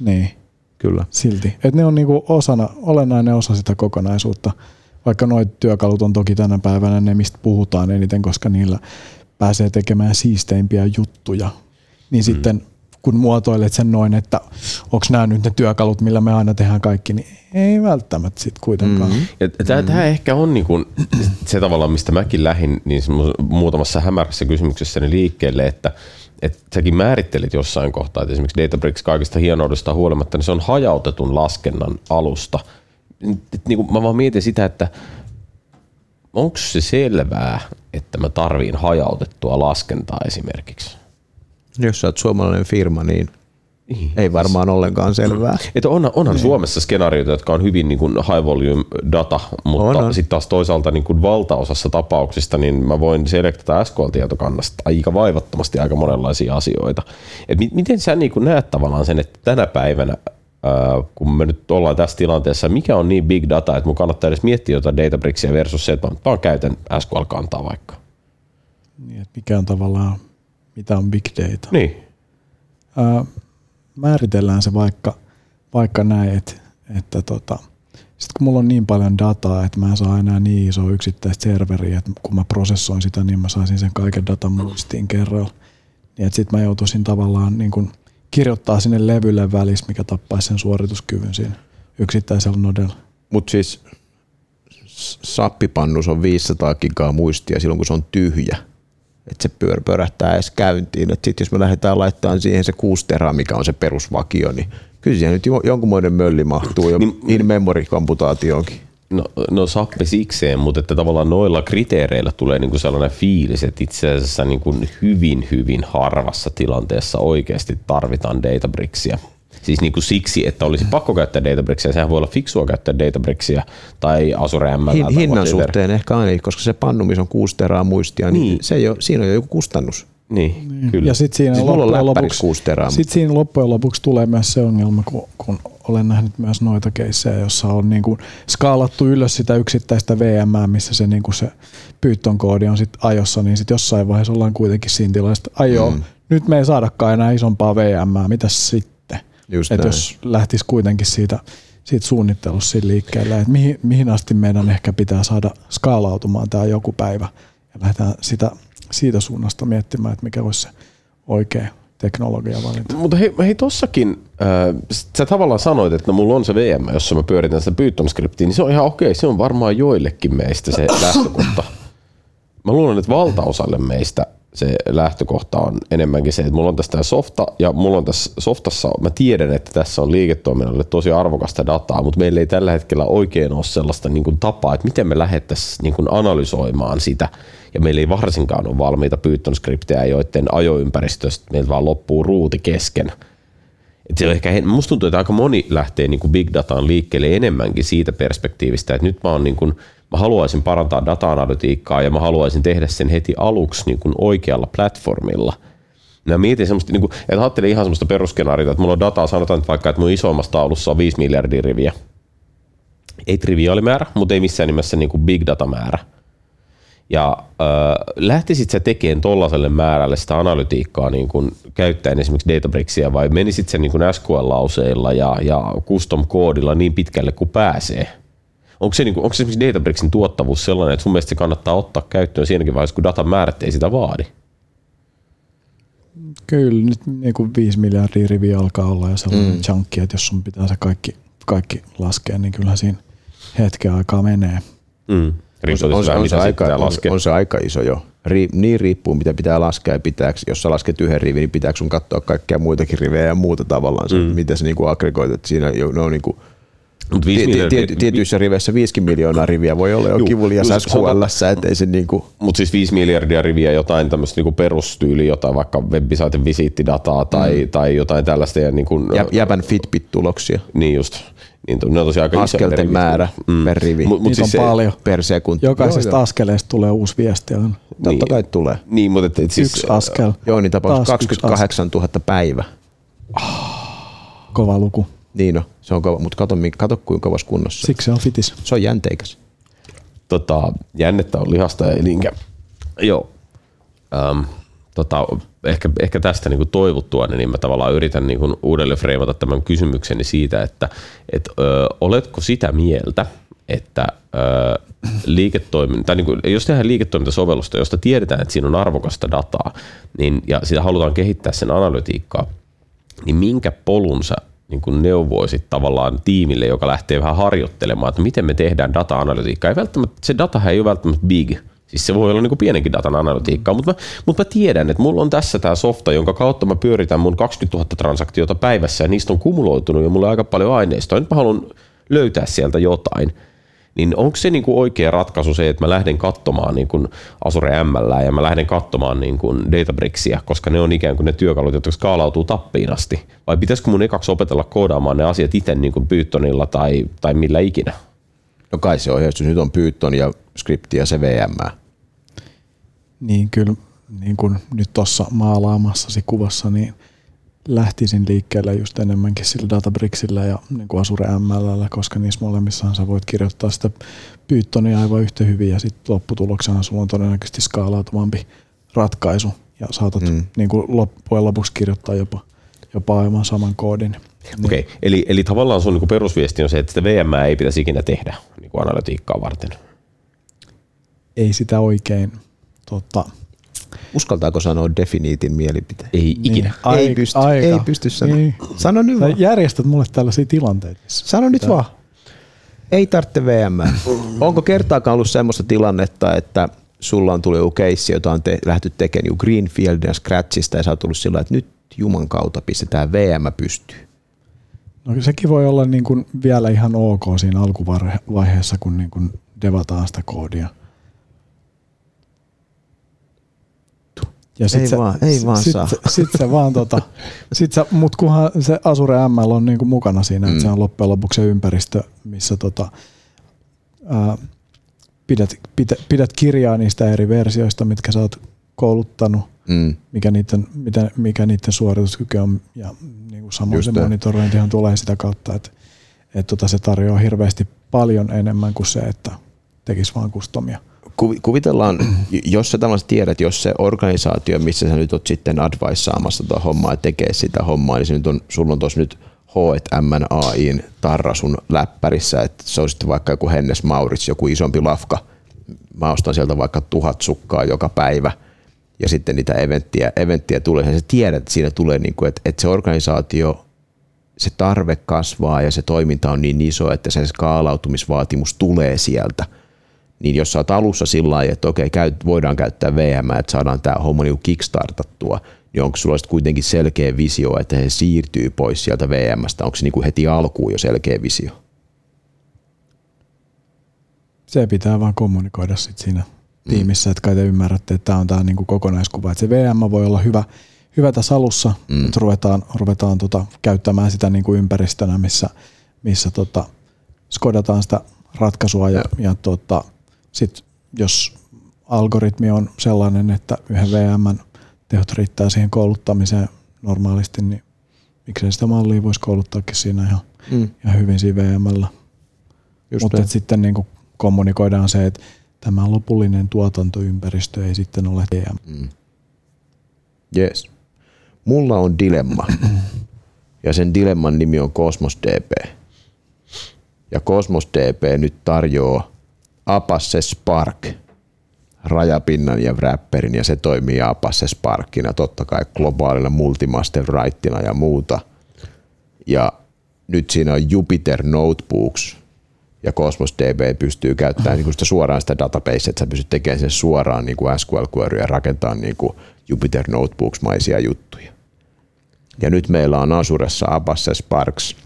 Niin. Kyllä. Silti. Että ne on niin kuin osana, olennainen osa sitä kokonaisuutta vaikka noit työkalut on toki tänä päivänä ne, mistä puhutaan eniten, koska niillä pääsee tekemään siisteimpiä juttuja, niin mm. sitten kun muotoilet sen noin, että onko nämä nyt ne työkalut, millä me aina tehdään kaikki, niin ei välttämättä sitten kuitenkaan. Mm. Ja tämä, mm. tämä ehkä on niin kuin se tavalla, mistä mäkin lähdin niin muutamassa hämärässä kysymyksessäni liikkeelle, että että säkin määrittelit jossain kohtaa, että esimerkiksi Databricks kaikista hienoudesta huolimatta, niin se on hajautetun laskennan alusta – niin kuin mä vaan mietin sitä, että onko se selvää, että mä tarviin hajautettua laskentaa esimerkiksi? Jos sä oot suomalainen firma, niin niin. Ei varmaan ollenkaan selvää. Että onhan, onhan niin. Suomessa skenaarioita, jotka on hyvin niin kuin high volume data, mutta sitten taas toisaalta niin kuin valtaosassa tapauksista niin mä voin selektata SQL-tietokannasta aika vaivattomasti aika monenlaisia asioita. Et miten sä niin kuin näet tavallaan sen, että tänä päivänä kun me nyt ollaan tässä tilanteessa, mikä on niin big data, että mun kannattaa edes miettiä jotain Databricksia versus se, että mä vaan käytän SQL-kantaa vaikka. Niin, että mikä on tavallaan, mitä on big data. Niin. Ää, määritellään se vaikka, vaikka näin, että, että tota, sitten kun mulla on niin paljon dataa, että mä en saa enää niin iso yksittäistä serveriä, että kun mä prosessoin sitä, niin mä saisin sen kaiken datan muistiin kerralla. Niin että sitten mä joutuisin tavallaan niin kuin – kirjoittaa sinne levylle välissä, mikä tappaisi sen suorituskyvyn siinä. yksittäisellä nodella. Mutta siis sappipannus on 500 gigaa muistia silloin, kun se on tyhjä. Että se pyör, pörähtää edes käyntiin. Sitten jos me lähdetään laittamaan siihen se 6 teraa, mikä on se perusvakio, niin kyllä siihen nyt jonkunmoinen mölli mahtuu jo niin, in-memory komputaatioonkin. No, no sappi sikseen, mutta että tavallaan noilla kriteereillä tulee niinku sellainen fiilis, että itse asiassa niinku hyvin, hyvin harvassa tilanteessa oikeasti tarvitaan Databricksia. Siis niinku siksi, että olisi pakko käyttää Databricksia, sehän voi olla fiksua käyttää Databricksia tai Azure ML. Hin, hinnan suhteen ehkä aina, koska se pannumis on kuusi teraa muistia, niin, niin se ei ole, siinä on jo joku kustannus. Niin, niin. Kyllä. Ja sitten siinä, siis loppujen lopuksi, sit siinä loppujen lopuksi tulee myös se ongelma, kun, kun olen nähnyt myös noita keissejä, jossa on niin kuin skaalattu ylös sitä yksittäistä VM, missä se, niin kuin se Python koodi on sitten ajossa, niin sitten jossain vaiheessa ollaan kuitenkin siinä tilassa, että ai joo, mm. nyt me ei saadakaan enää isompaa VM, mitä sitten? Että jos lähtisi kuitenkin siitä, siitä suunnittelussa liikkeelle, että mihin, mihin asti meidän ehkä pitää saada skaalautumaan tämä joku päivä ja lähdetään sitä siitä suunnasta miettimään, että mikä olisi se oikea teknologiavalinta. Mutta hei, hei tossakin, äh, sä tavallaan sanoit, että no, mulla on se VM, jossa mä pyöritän sitä Python-skriptiä, niin se on ihan okei, se on varmaan joillekin meistä se lähtökohta. Mä luulen, että valtaosalle meistä se lähtökohta on enemmänkin se, että mulla on tästä softa ja mulla on tässä softassa, mä tiedän, että tässä on liiketoiminnalle tosi arvokasta dataa, mutta meillä ei tällä hetkellä oikein ole sellaista niin kuin tapaa, että miten me lähdettäisiin niin kuin analysoimaan sitä ja meillä ei varsinkaan ole valmiita Python-skriptejä, joiden ajoympäristöstä meiltä vaan loppuu ruuti kesken. Et se on ehkä, musta tuntuu, että aika moni lähtee niin kuin big dataan liikkeelle enemmänkin siitä perspektiivistä, että nyt mä, on niin kuin, mä haluaisin parantaa data-analytiikkaa ja mä haluaisin tehdä sen heti aluksi niin kuin oikealla platformilla. Mä mietin semmoista, niin kuin, että ajattelin ihan semmoista perusskenaariota, että mulla on dataa, sanotaan että vaikka, että mun isommassa taulussa on 5 miljardia riviä. Ei triviaali määrä, mutta ei missään nimessä niin kuin big data määrä ja äh, lähtisit sä tekemään tollaiselle määrälle sitä analytiikkaa niin kun käyttäen esimerkiksi Databricksia vai menisit se niin SQL-lauseilla ja, ja custom-koodilla niin pitkälle kuin pääsee? Onko se, niin kuin, onko se esimerkiksi Databricksin tuottavuus sellainen, että sun mielestä se kannattaa ottaa käyttöön siinäkin vaiheessa, kun datan määrät ei sitä vaadi? Kyllä, nyt niin kuin 5 miljardia riviä alkaa olla jo sellainen mm. chunky, että jos sun pitää se kaikki, kaikki laskea, niin kyllähän siinä hetken aikaa menee. Mm. Riippuu on, se aika, on, on, se aika iso jo. Ri, niin riippuu, mitä pitää laskea ja pitääkö, jos sä lasket yhden rivin, niin pitääkö sun katsoa kaikkia muitakin rivejä ja muuta tavallaan, mm. miten se niinku aggregoitat. Siinä ne on niinku, Mut viisi ti, ti, ti, tietyissä riveissä 5 miljoonaa riviä voi olla jo kivulias SQL, ettei se niinku... Mutta siis 5 miljardia riviä jotain tämmöistä niinku perustyyliä, jotain vaikka webisaitin visiittidataa tai, mm. tai jotain tällaista. Ja niinku, Jäbän Fitbit-tuloksia. Niin just. Niin ne on tosiaan aika Askelten määrä mm. per rivi. Mut, mut siis on se, paljon. Per sekunti. Jokaisesta joo, askeleesta tulee uusi viesti. On. Totta niin. kai tulee. Niin, mutta et, et siis, yksi askel. Joo, niin tapauksessa 28 000 päivä. Kova luku. Niin no, se on kova, mutta kato, kato kuinka kovassa kunnossa. Siksi se on fitis. Se on jänteikäs. Tota, jännettä on lihasta ja elinkä. Joo. Um, tota, ehkä, ehkä tästä niin toivottua, niin mä tavallaan yritän niin uudelleen freimata tämän kysymykseni siitä, että et, ö, oletko sitä mieltä, että ö, liiketoiminta, tai niin kuin, jos tehdään liiketoimintasovellusta, josta tiedetään, että siinä on arvokasta dataa, niin, ja sitä halutaan kehittää sen analytiikkaa, niin minkä polun sä niin kuin neuvoisit tavallaan tiimille, joka lähtee vähän harjoittelemaan, että miten me tehdään data-analytiikkaa. Ei välttämättä, se data ei ole välttämättä big, Siis se voi olla niin pienenkin datan analytiikkaa, mutta mä, mutta mä tiedän, että mulla on tässä tämä softa, jonka kautta mä pyöritän mun 20 000 transaktiota päivässä ja niistä on kumuloitunut jo mulle aika paljon aineistoa. Nyt mä haluan löytää sieltä jotain. Niin onko se niin kuin oikea ratkaisu se, että mä lähden katsomaan niin kuin Azure ML ja mä lähden katsomaan niin kuin Databricksia, koska ne on ikään kuin ne työkalut, jotka skaalautuu tappiin asti? Vai pitäisikö mun ekaksi opetella koodaamaan ne asiat itse niin kuin Pythonilla tai, tai millä ikinä? No kai se ohjeistus nyt on Python ja skripti ja se VM. Niin kyllä, niin kuin nyt tuossa maalaamassasi kuvassa, niin lähtisin liikkeelle just enemmänkin sillä Databricksillä ja niin kuin Azure ML, koska niissä molemmissahan sä voit kirjoittaa sitä Pythonia aivan yhtä hyvin ja sitten lopputuloksena sulla on todennäköisesti skaalautumampi ratkaisu ja saatat mm. niin kuin loppujen lopuksi kirjoittaa jopa, jopa aivan saman koodin. Niin. Okei, okay. eli, eli tavallaan sun niin perusviesti on se, että sitä VM ei pitäisi ikinä tehdä niin kuin analytiikkaa varten. Ei sitä oikein tota, Uskaltaako sanoa definiitin mielipiteen? Ei ikinä. Niin, ei aika- pysty, aika. ei pysty sanoa. Niin. Sano nyt Sä vaan. järjestät mulle tällaisia tilanteita. Sano nyt vaan. Ei tarvitse VM. Onko kertaakaan ollut semmoista tilannetta, että sulla on tullut joku keissi, jota on te- lähty tekemään joku Greenfieldin ja Scratchista ja sä oot tullut sillä että nyt Juman kautta pistetään VM pystyyn. No sekin voi olla niin kuin vielä ihan ok siinä alkuvaiheessa, kun niin kuin devataan sitä koodia. Ja Ei vaan- ei vaan sit, saa. Se, sit se vaan tota, sit se, mut kunhan se Azure ML on niin kuin mukana siinä, että Mm. se on loppujen lopuksi se ympäristö, missä tota, ää, pidät, pidät, pidät kirjaa niistä eri versioista, mitkä sä oot kouluttanut, Mm. mikä niiden, mitä, mikä niiden suorituskyky on ja niin kuin samoin Just se näin. monitorointihan tulee sitä kautta, että, että tota se tarjoaa hirveästi paljon enemmän kuin se, että tekisi vaan kustomia. Kuvi- Kuvitellaan, jos sä tällaiset tiedät, jos se organisaatio, missä sä nyt oot sitten adviceaamassa tuota hommaa ja tekee sitä hommaa, niin se nyt on, sulla on tuossa nyt H&M-AIin tarra sun läppärissä, että se on sitten vaikka joku Hennes Maurits, joku isompi lafka. Mä ostan sieltä vaikka tuhat sukkaa joka päivä ja sitten niitä eventtiä, eventtiä tulee. Ja sä tiedät, että siinä tulee, niin kuin, että, että se organisaatio se tarve kasvaa ja se toiminta on niin iso, että sen skaalautumisvaatimus tulee sieltä. Niin jos sä oot alussa sillä lailla, että okei, käyt, voidaan käyttää VM, että saadaan tämä homma niin kickstartattua, niin onko sulla sitten kuitenkin selkeä visio, että se siirtyy pois sieltä VMstä? Onko se niin kuin heti alkuun jo selkeä visio? Se pitää vaan kommunikoida sit siinä tiimissä, että kai te ymmärrätte, että tämä on tämä niinku kokonaiskuva. Että se VM voi olla hyvä, hyvä tässä alussa, mm. että ruvetaan, ruvetaan tota, käyttämään sitä niinku ympäristönä, missä, missä tota, skodataan sitä ratkaisua ja, ja tota, sit jos algoritmi on sellainen, että yhden VM tehot riittää siihen kouluttamiseen normaalisti, niin miksei sitä mallia voisi kouluttaakin siinä ihan, Mm. ihan hyvin siinä VMllä. Mutta sitten niin kuin kommunikoidaan se, että tämä lopullinen tuotantoympäristö ei sitten ole DM. Mm. Yes. Mulla on dilemma. Ja sen dilemman nimi on Cosmos DB. Ja Cosmos DB nyt tarjoaa Apache Spark rajapinnan ja wrapperin ja se toimii Apache Sparkina totta kai globaalina multimaster writina ja muuta. Ja nyt siinä on Jupyter Notebooks ja Cosmos DB pystyy käyttämään niin sitä suoraan sitä database, että sä pystyt tekemään sen suoraan niin kuin SQL query ja rakentaa niin kuin Jupyter Notebooks-maisia juttuja. Ja nyt meillä on Azuressa Apache Sparks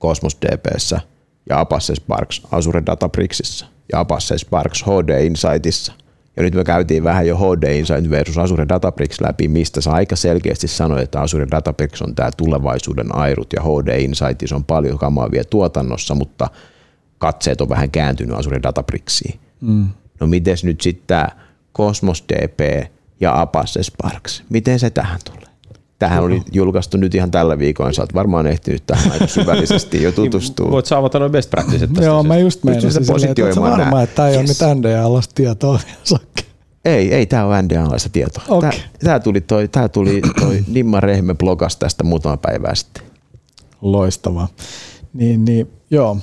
Cosmos DBssä ja Apache Sparks Azure Databricksissa ja Apache Sparks HD Insightissa. Ja nyt me käytiin vähän jo HD Insight versus Azure Databricks läpi, mistä sä aika selkeästi sanoit, että Azure Databricks on tämä tulevaisuuden airut ja HD Insightissa on paljon kamaa vielä tuotannossa, mutta katseet on vähän kääntynyt Azure Databricksiin. Mm. No miten nyt sitten tämä Cosmos DB ja Apache Sparks, miten se tähän tulee? Tähän oli julkaistu nyt ihan tällä viikolla, sä oot varmaan ehtinyt tähän aika syvällisesti jo tutustua. Voit sä avata noin best practices tästä. Joo, mä just meinasin sitä silleen, että oot sä positioimaan varma, että tämä ei ole Yes. nyt NDA-alasta tietoa. Ei, ei, tämä on NDA-alaista tietoa. Okei. Tää, tää tuli toi, tää tuli toi Nimma Rehme blogas tästä muutama päivää sitten. Loistavaa. Niin, niin joo.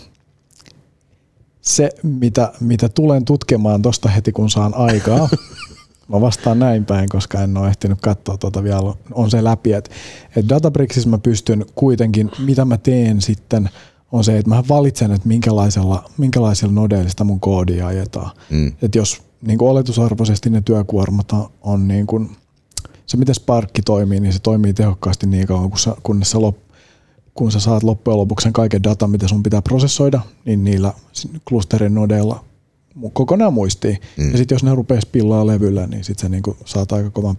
Se, mitä, mitä tulen tutkimaan tosta heti, kun saan aikaa, mä vastaan näin päin, koska en ole ehtinyt katsoa tuota vielä, on se läpi, että, että Databricksissa mä pystyn kuitenkin, mitä mä teen sitten, on se, että mä valitsen, että minkälaisella, minkälaisella nodeilla mun koodia ajetaan. Mm. Että jos niin kuin oletusarvoisesti ne työkuormat on, niin kuin, se miten Sparkki toimii, niin se toimii tehokkaasti niin kauan, kun sä, kunnes sä lop, kun sä saat loppujen lopuksi sen kaiken datan, mitä sun pitää prosessoida, niin niillä klusterin nodeilla kokonaan muistiin. Mm. Ja sitten jos ne rupeaa spillaa levyllä, niin sitten sä niinku saat aika kovan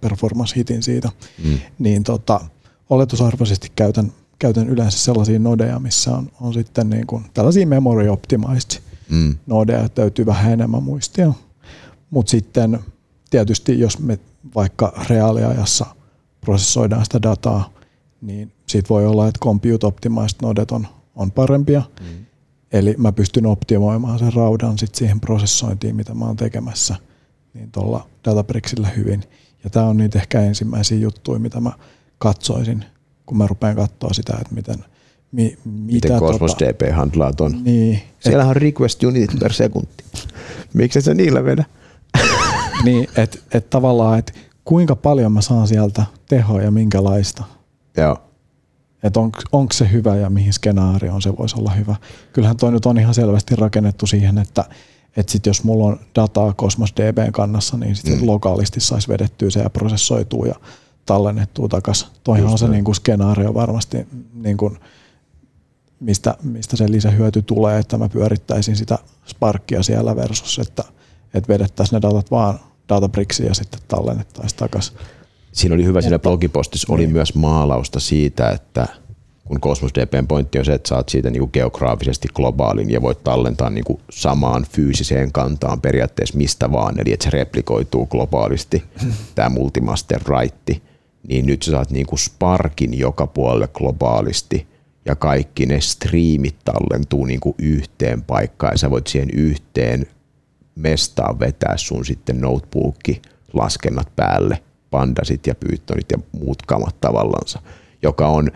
performance-hitin siitä. Mm. Niin tota, oletusarvoisesti käytän, käytän yleensä sellaisia nodeja, missä on, on sitten niinku tällaisia memory optimized Mm. nodeja, että täytyy vähän enemmän muistia. Mutta sitten tietysti, jos me vaikka reaaliajassa prosessoidaan sitä dataa, niin siitä voi olla, että compute optimized nodet on, on parempia. Mm. Eli mä pystyn optimoimaan sen raudan sit siihen prosessointiin, mitä mä oon tekemässä, niin tuolla Databricksillä hyvin. Ja tämä on niitä ehkä ensimmäisiä juttuja, mitä mä katsoisin, kun mä rupean katsoa sitä, että miten, mi, mitä Miten Cosmos tota, DB handlaa ton? niin, Siellähän on request unit per sekunti. Miksi sä niillä vedä? niin, että et tavallaan, että kuinka paljon mä saan sieltä tehoa ja minkälaista. Joo. Että on, onko se hyvä ja mihin skenaarioon se voisi olla hyvä. Kyllähän toi nyt on ihan selvästi rakennettu siihen, että että sit jos mulla on dataa Cosmos DBn kannassa, niin sitten mm. lokaalisti saisi vedettyä se ja prosessoitua ja tallennettua takaisin. Toihan on se niin kuin skenaario varmasti, niin kuin, mistä, mistä se lisähyöty tulee, että mä pyörittäisin sitä Sparkia siellä versus, että, että vedettäisiin ne datat vaan Databricksiin ja sitten tallennettaisiin takaisin. Siinä oli hyvä siinä blogipostissa, oli niin. myös maalausta siitä, että kun Cosmos DBn pointti on se, että saat siitä niin geograafisesti globaalin ja voit tallentaa niin kuin samaan fyysiseen kantaan periaatteessa mistä vaan, eli että se replikoituu globaalisti, tämä multimaster write, niin nyt sä saat niin kuin Sparkin joka puolelle globaalisti ja kaikki ne striimit tallentuu niin kuin yhteen paikkaan ja sä voit siihen yhteen mestaan vetää sun sitten notebookki laskennat päälle, pandasit ja pyyttonit ja muut kamat tavallansa, joka on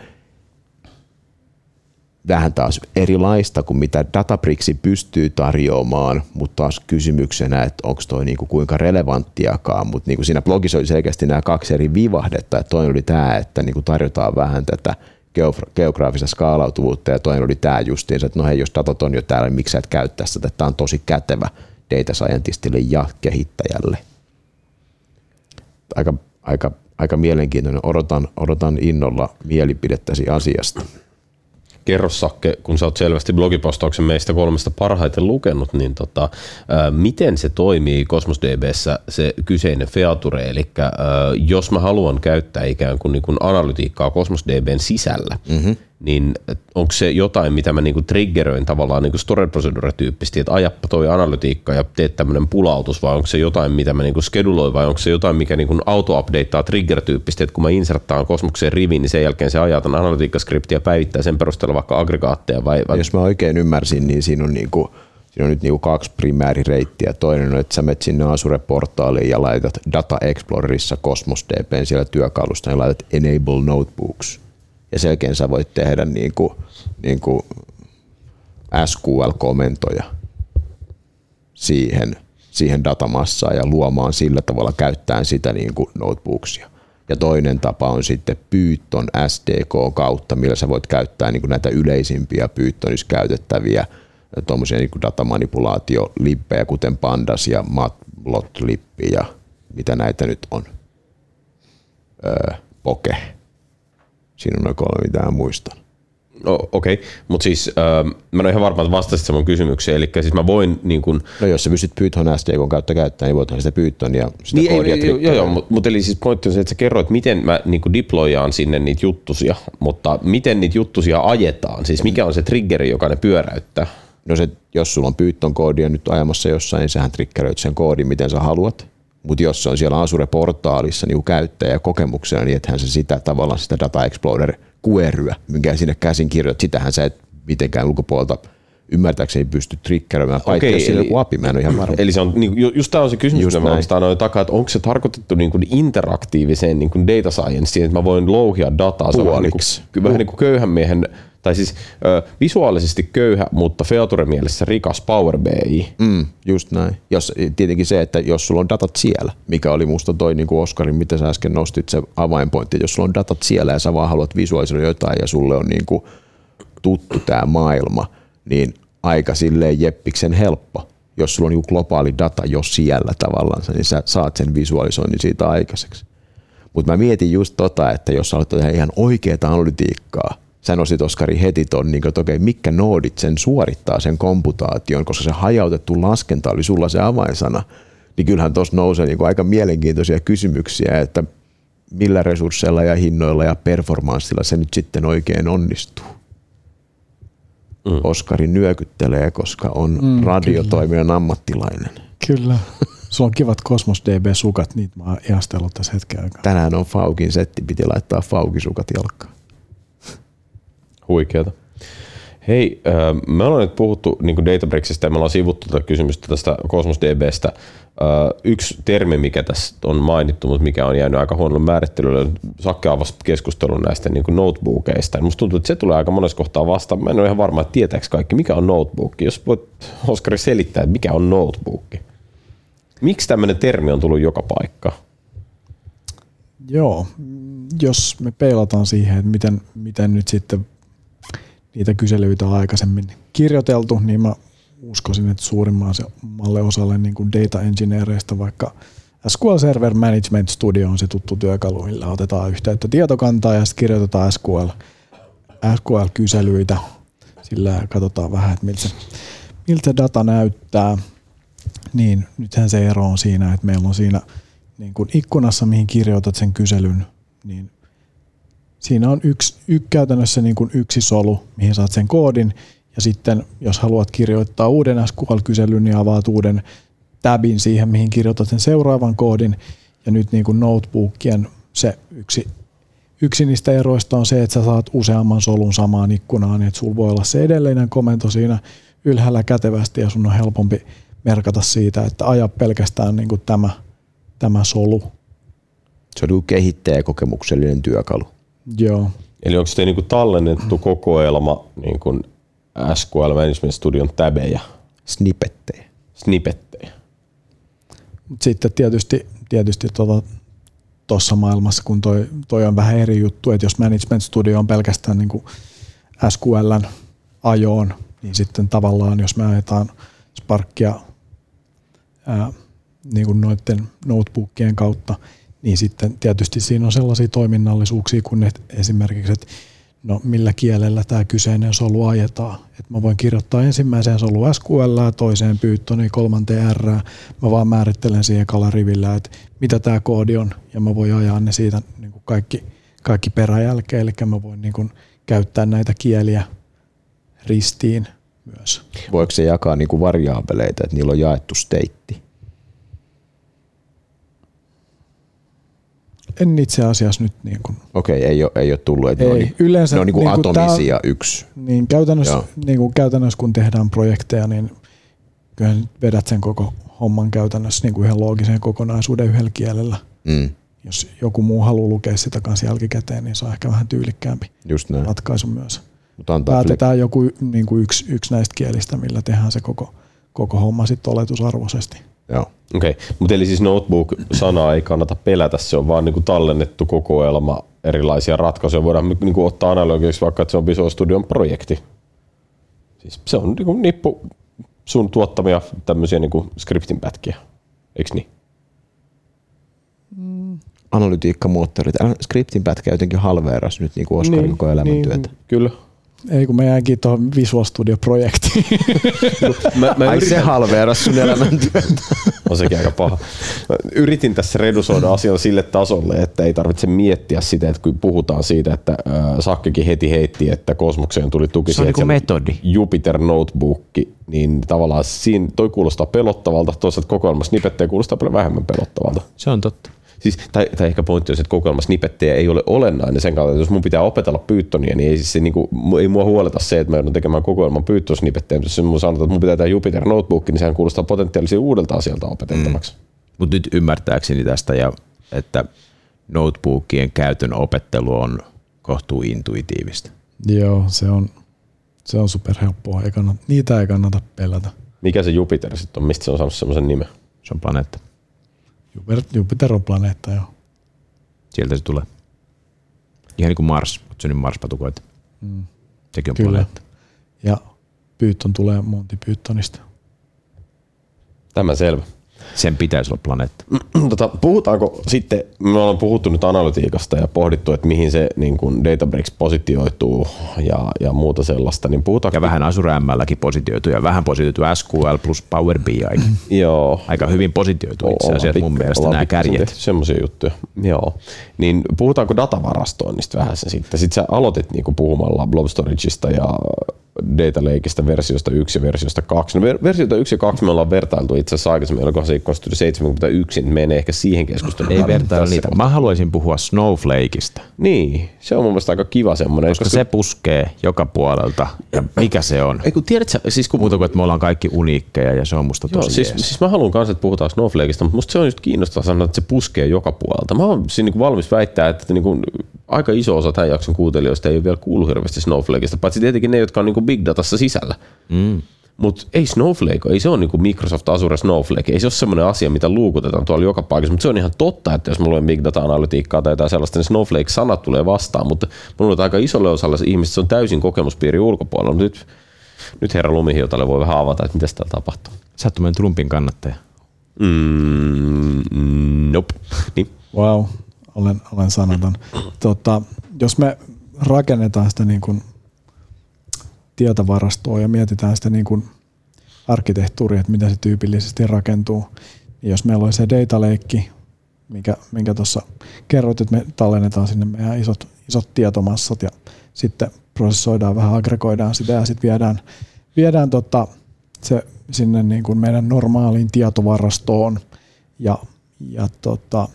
vähän taas erilaista kuin mitä Databricks pystyy tarjoamaan, mutta taas kysymyksenä, että onko toi niinku kuinka relevanttiakaan, mutta niinku siinä blogissa oli selkeästi nämä kaksi eri vivahdetta, että toinen oli tämä, että niinku tarjotaan vähän tätä geograafista skaalautuvuutta ja toinen oli tämä justiinsa, että no hei, jos datat on jo täällä, niin miksi sä et käyttää sitä, tämä on tosi kätevä data scientistille ja kehittäjälle. Aika, aika, aika mielenkiintoinen. Odotan, odotan innolla mielipidettäsi asiasta. Kerro Sakke, kun sä oot selvästi blogipostauksen meistä kolmesta parhaiten lukenut, niin tota, ää, miten se toimii Cosmos DBssä se kyseinen feature, eli ää, jos mä haluan käyttää ikään kuin, niin kuin analytiikkaa Cosmos DBn sisällä, mm-hmm niin onko se jotain, mitä mä niinku triggeröin tavallaan niinku storage procedure tyyppisesti, että ajappa toi analytiikka ja teet tämmöinen pulautus, vai onko se jotain, mitä mä niinku scheduloin, vai onko se jotain, mikä niinku auto-updateaa trigger-tyyppisesti, että kun mä inserttaan kosmokseen rivin, niin sen jälkeen se ajaa tämän analytiikkaskriptiä ja päivittää sen perusteella vaikka aggregaatteja, vai, vai? Jos mä oikein ymmärsin, niin siinä on niinku Siinä on nyt niinku kaksi primäärireittiä. Toinen on, että sä menet sinne Azure-portaaliin ja laitat Data Explorerissa Cosmos DBn siellä työkalusta ja laitat Enable Notebooks – ja selkeän sä voit tehdä niin kuin, niin kuin SQL-komentoja siihen, siihen datamassaan ja luomaan sillä tavalla käyttäen sitä niin kuin notebooksia. Ja toinen tapa on sitten Python SDK kautta, millä sä voit käyttää niin kuin näitä yleisimpiä Pythonissa käytettäviä tuommoisia niin datamanipulaatiolippejä, kuten Pandas ja Matplotlippi ja mitä näitä nyt on. Öö, Poke Siinä on noin kolme, mitä mä muistan. No, Okei, okay. mutta siis äh, mä en ole ihan varma, että vastasit mun kysymykseen, eli siis mä voin niin kun... No jos sä pystyt Python SDK kautta käyttämään, niin voithan sitä Python ja sitä niin, koodia ei, Joo, joo, joo mutta mut eli siis pointti on se, että sä kerroit, miten mä niin deployaan sinne niitä juttusia, mutta miten niitä juttusia ajetaan, siis mikä on se triggeri, joka ne pyöräyttää? No se, jos sulla on Python koodia nyt ajamassa jossain, niin sähän triggeröit sen koodin, miten sä haluat. Mutta jos se on siellä Azure-portaalissa niin käyttäjäkokemuksena, niin ethän se sitä tavallaan sitä Data Explorer queryä, minkä sinne käsin kirjoitat, sitähän sä et mitenkään ulkopuolelta ymmärtääkseni pysty triggeröimään, paitsi okay, jos joku api, mä en ole ihan varma. Eli se on, niin, just tämä on se kysymys, just mitä mä noin takaa, että onko se tarkoitettu niin kuin interaktiiviseen niin kuin data scienceen, että mä voin louhia dataa, Puoliksi. Niin kuin, vähän niin kuin köyhän miehen tai siis ö, visuaalisesti köyhä, mutta feature-mielessä rikas Power BI. Mm, just näin. Jos, tietenkin se, että jos sulla on datat siellä, mikä oli musta toi niin kuin Oskarin, mitä sä äsken nostit se avainpointti, jos sulla on datat siellä ja sä vaan haluat visualisoida jotain ja sulle on niin kuin tuttu tämä maailma, niin aika silleen jeppiksen helppo. Jos sulla on niin globaali data jo siellä tavallaan, niin sä saat sen visualisoinnin siitä aikaiseksi. Mutta mä mietin just tota, että jos sä haluat tehdä ihan oikeaa analytiikkaa, sä nostit Oskari heti ton, niin että okei, mitkä noodit sen suorittaa sen komputaation, koska se hajautettu laskenta oli sulla se avainsana, niin kyllähän tuossa nousee niin aika mielenkiintoisia kysymyksiä, että millä resursseilla ja hinnoilla ja performanssilla se nyt sitten oikein onnistuu. Mm. Oskari nyökyttelee, koska on mm, radiotoimijan kyllä. ammattilainen. Kyllä. Sulla on kivat Cosmos DB-sukat, niitä mä oon ihastellut tässä hetken aikaa. Tänään on Faukin setti, piti laittaa Faukisukat jalkaan. Huikeata. Hei, me ollaan nyt puhuttu niin Databricksista ja me ollaan sivuttu tätä kysymystä tästä Cosmos DBstä. Yksi termi, mikä tässä on mainittu, mutta mikä on jäänyt aika määrittelylle, Sakke avasi keskustelun näistä niin notebookeista. Musta tuntuu, että se tulee aika monessa kohtaa vastaan. Mä en ole ihan varma, että tietääkö kaikki, mikä on notebook. Jos voit, Oskari, selittää, että mikä on notebook? Miksi tämmöinen termi on tullut joka paikkaan? Joo, jos me peilataan siihen, että miten, miten nyt sitten niitä kyselyitä aikaisemmin kirjoiteltu, niin mä uskoisin, että suurimmalle osalle niin kuin data engineereistä vaikka SQL Server Management Studio on se tuttu työkalu, millä otetaan yhteyttä tietokantaa ja sitten kirjoitetaan SQL, SQL-kyselyitä. Sillä katsotaan vähän, että miltä miltä data näyttää. Niin nythän se ero on siinä, että meillä on siinä niin kuin ikkunassa, mihin kirjoitat sen kyselyn, niin siinä on yksi, y, käytännössä niin kuin yksi solu, mihin saat sen koodin, ja sitten jos haluat kirjoittaa uuden SQL-kyselyn, niin avaat uuden tabin siihen, mihin kirjoitat sen seuraavan koodin. Ja nyt niin kuin notebookien se yksi, yksi niistä eroista on se, että sä saat useamman solun samaan ikkunaan, että sulla voi olla se edellinen komento siinä ylhäällä kätevästi ja sun on helpompi merkata siitä, että aja pelkästään niin kuin tämä, tämä solu. Se on kehittäjäkokemuksellinen työkalu. Joo. Eli onko se niin tallennettu kokoelma niin kuin SQL Management Studion täbejä? Snippettejä. Snippettejä. Mut sitten tietysti, tietysti tuossa tota, maailmassa, kun toi, toi, on vähän eri juttu, että jos Management Studio on pelkästään niin kuin SQLn ajoon, niin sitten tavallaan jos me ajetaan Sparkia ää, niin kuin noiden notebookien kautta, niin sitten tietysti siinä on sellaisia toiminnallisuuksia kuin esimerkiksi, että no millä kielellä tämä kyseinen solu ajetaan. Et mä voin kirjoittaa ensimmäiseen solu SQL, toiseen Pythoniin, kolmanteen R. Mä vaan määrittelen siihen ekalla rivillä, että mitä tämä koodi on, ja mä voin ajaa ne siitä niin kuin kaikki, kaikki peräjälkeen. Eli mä voin niin kuin käyttää näitä kieliä ristiin myös. Voiko se jakaa niin kuin variaabeleita, että niillä on jaettu steitti? En itse asiassa nyt niin kuin. Okei, ei ole, ei ole tullut, että ei, ne on, yleensä, ne on niin kuin niin kuin atomisia tää, yksi. Niin käytännössä, niin kuin käytännössä, kun tehdään projekteja, niin kyllä vedät sen koko homman käytännössä niin kuin ihan loogisen kokonaisuuden yhdellä kielellä. Mm. Jos joku muu haluaa lukea sitä kanssa jälkikäteen, niin se on ehkä vähän tyylikkäämpi Just näin. ratkaisu myös. Mutta Päätetään flek- joku niin kuin yksi, yksi näistä kielistä, millä tehdään se koko, koko homma sitten oletusarvoisesti. Joo. Okei, okay. mutta eli siis notebook-sanaa ei kannata pelätä, se on vaan niinku tallennettu kokoelma erilaisia ratkaisuja. Voidaan niinku ottaa analogiaksi vaikka, että se on Visual Studion projekti. Siis se on niinku nippu sun tuottamia tämmöisiä niinku skriptin pätkiä, eikö niin? Mm. Analytiikkamoottorit. Skriptin pätkä jotenkin halveeras nyt niinku Oskarin niin, koko elämäntyötä. Niin, kyllä. Ei kun me jäänkin tuohon Visual Studio-projektiin. mä, mä Ai yritän... se halveeras sun elämäntyötä. on sekin aika paha. Mä yritin tässä redusoida asian sille tasolle, että ei tarvitse miettiä sitä, että kun puhutaan siitä, että äh, Sakkekin heti heitti, että Kosmokseen tuli tuki se on niin metodi. Jupiter Notebook, niin tavallaan siinä toi kuulostaa pelottavalta, toisaalta kokoelma snipettejä kuulostaa paljon vähemmän pelottavalta. Se on totta. Siis, tai, tai ehkä pointti on se, että kokoelma snipettejä ei ole olennainen sen kautta, että jos mun pitää opetella Pythonia, niin ei, siis se, niin kuin, ei mua huoleta se, että mä joudun tekemään kokoelman Python snipettejä, jos mun sanotaan, että mun pitää tehdä Jupyter Notebook, niin sehän kuulostaa potentiaalisesti uudelta asialta opetettavaksi. Mm. Mutta nyt ymmärtääkseni tästä, ja, että notebookien käytön opettelu on kohtuu intuitiivista. Joo, se on, se on superhelppoa. Ei kannata, niitä ei kannata pelätä. Mikä se Jupiter sitten on? Mistä se on saanut semmoisen nimen? Se on planeetta. Jupiter on planeetta, joo. Sieltä se tulee. Ihan niin kuin Mars, mutta se on niin Mars-patukoita. Mm. Sekin on Kyllä. planeetta. Ja Python tulee Monty Pythonista. Tämä selvä. Sen pitäisi olla planeetta. Tota, puhutaanko sitten, me ollaan puhuttu nyt analytiikasta ja pohdittu, että mihin se niin kuin Databricks positioituu ja, ja muuta sellaista. Niin puhutaanko... Ja vähän Azure MLkin positioituu ja vähän positioituu SQL plus Power BI. Joo. Aika hyvin positioituu itse asiassa mun mielestä nämä kärjet. Semmoisia juttuja. Joo. Niin puhutaanko datavarastoinnista vähän sen sitten. Sitten sä aloitit niin kuin puhumalla Blob Storageista ja Data Lakeista versiosta 1 ja versiosta 2. No versiota 1 ja 2 me ollaan vertailtu itse asiassa aikaisemmin, oliko se Icon Studio 71, niin menee ehkä siihen keskusteluun. Ei vertailla niitä. Mä haluaisin puhua Snowflakeista. Niin, se on mun mielestä aika kiva semmoinen. Koska, koska se puskee joka puolelta. Ja mikä se on? Ei kun tiedät sä, siis kun... Muuta kuin, että me ollaan kaikki uniikkeja ja se on musta tosi Joo, siis, siis, mä haluan kanssa, että puhutaan Snowflakeista, mutta musta se on just kiinnostavaa sanoa, että se puskee joka puolelta. Mä oon siinä niin valmis väittää, että niin kuin aika iso osa tämän jakson kuuntelijoista ei ole vielä kuullut hirveästi Snowflakeista, paitsi tietenkin ne, jotka on niin kuin big datassa sisällä. Mm. Mutta ei Snowflake, ei se ole niin Microsoft Azure Snowflake, ei se ole semmoinen asia, mitä luukutetaan tuolla joka paikassa, mutta se on ihan totta, että jos mä luen Big Data-analytiikkaa tai jotain sellaista, niin Snowflake-sanat tulee vastaan, mutta mä luulen, että aika isolle osalle ihmistä se on täysin kokemuspiiri ulkopuolella. Mutta nyt, nyt herra Lumihiutalle voi vähän avata, että mitä täällä tapahtuu. Sä oot Trumpin kannattaja. Mm, nope. Niin. Wow, olen, olen sanaton. Tota, jos me rakennetaan sitä niin kuin tietovarastoa ja mietitään sitä niin kuin arkkitehtuuria, että miten se tyypillisesti rakentuu, niin jos meillä on se data lake, minkä, minkä tuossa kerroit, että me tallennetaan sinne meidän isot, isot tietomassat ja sitten prosessoidaan, vähän aggregoidaan sitä ja sitten viedään, viedään tota, se sinne niin kuin meidän normaaliin tietovarastoon ja, ja tota,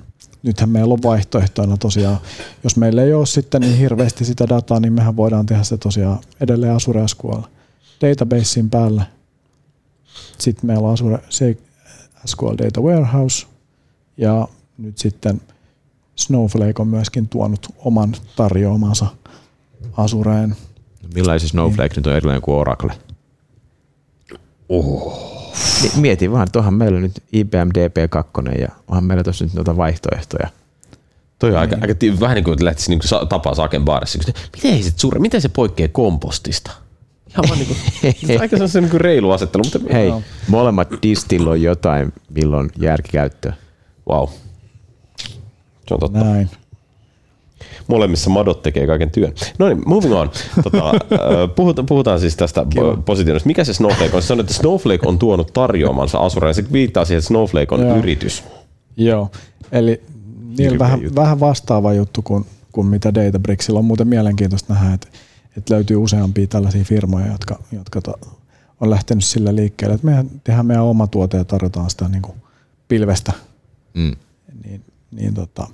nythän meillä on vaihtoehtoina tosiaan, jos meillä ei ole sitten niin hirveästi sitä dataa, niin mehän voidaan tehdä se tosiaan edelleen Azure SQL databasein päälle. Sitten meillä on Azure SQL Data Warehouse ja nyt sitten Snowflake on myöskin tuonut oman tarjoamansa Azureen. Millainen Snowflake niin. nyt on erilainen kuin Oracle? Oh. Mietin vaan, että onhan meillä nyt IBM DP2 ja onhan meillä tuossa nyt noita vaihtoehtoja. Toi on aika, aika vähän niin kuin että lähtisi niin kuin tapaa Saken baarissa. Miten se, suure, miten se poikkeaa kompostista? Ihan vaan niin kuin, aika se niin reilu asettelu. Mutta Hei, no. molemmat distilloi jotain, milloin järkikäyttöä. Wow. Se on totta. Näin molemmissa madot tekee kaiken työn. No niin, moving on. Tota, puhutaan, puhutaan siis tästä positiivista. Mikä se Snowflake on? Se on, että Snowflake on tuonut tarjoamansa Azureen. Se viittaa siihen, että Snowflake on Joo. yritys. Joo, eli niillä vähän, vähän vastaava juttu kuin, kuin mitä Databricksilla on. Muuten mielenkiintoista nähdä, että, että löytyy useampia tällaisia firmoja, jotka, jotka to, on lähtenyt sillä liikkeelle, että mehän tehdään meidän oma tuote ja tarjotaan sitä niin kuin pilvestä. Mm. Niin, niin tota,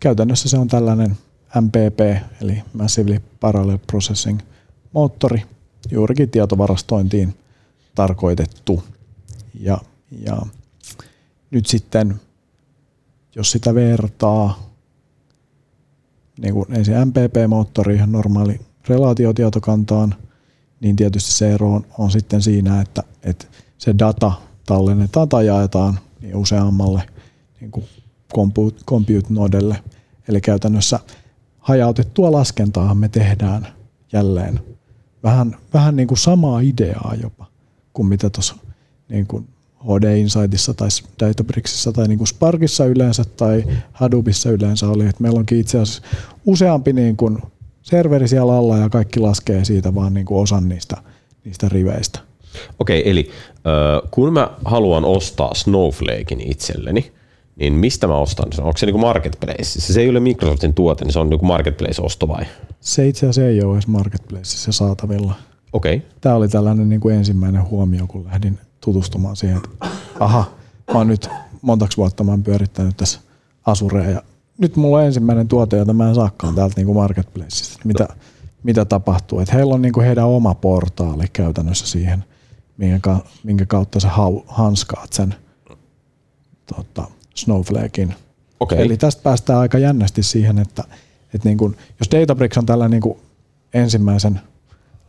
käytännössä se on tällainen MPP, eli Massively Parallel Processing moottori, juurikin tietovarastointiin tarkoitettu. Ja, ja nyt sitten, jos sitä vertaa niin kuin ensin MPP-moottori ihan normaali relaatiotietokantaan, niin tietysti se ero on, on sitten siinä, että, että se data tallennetaan tai jaetaan niin useammalle niin kuin compute, nodelle. Eli käytännössä hajautettua laskentaa me tehdään jälleen vähän, vähän niin kuin samaa ideaa jopa kuin mitä tuossa niin kuin HD Insightissa tai Databricksissa tai niin kuin Sparkissa yleensä tai Hadoopissa yleensä oli. Että meillä onkin itse asiassa useampi niin kuin serveri siellä alla ja kaikki laskee siitä vaan niin kuin osan niistä, niistä riveistä. Okei, eli kun mä haluan ostaa Snowflakein itselleni, niin mistä mä ostan sen? Onko se niin marketplace? Se ei ole Microsoftin tuote, niin se on niin marketplace-osto vai? Se itse asiassa ei ole edes marketplaceissa saatavilla. Okei. Okay. Tämä oli tällainen niin kuin ensimmäinen huomio, kun lähdin tutustumaan siihen, että aha, mä oon nyt montaksi vuotta mä oon pyörittänyt tässä Asurea ja nyt mulla on ensimmäinen tuote, jota mä en saakaan täältä niin kuin marketplaceista. Mitä, mitä tapahtuu? Että heillä on niin kuin heidän oma portaali käytännössä siihen, minkä, minkä kautta sä hanskaat sen tota, Snowflakein. Okay. Eli tästä päästään aika jännästi siihen, että, että niin kuin, jos Databricks on tällä niin kuin ensimmäisen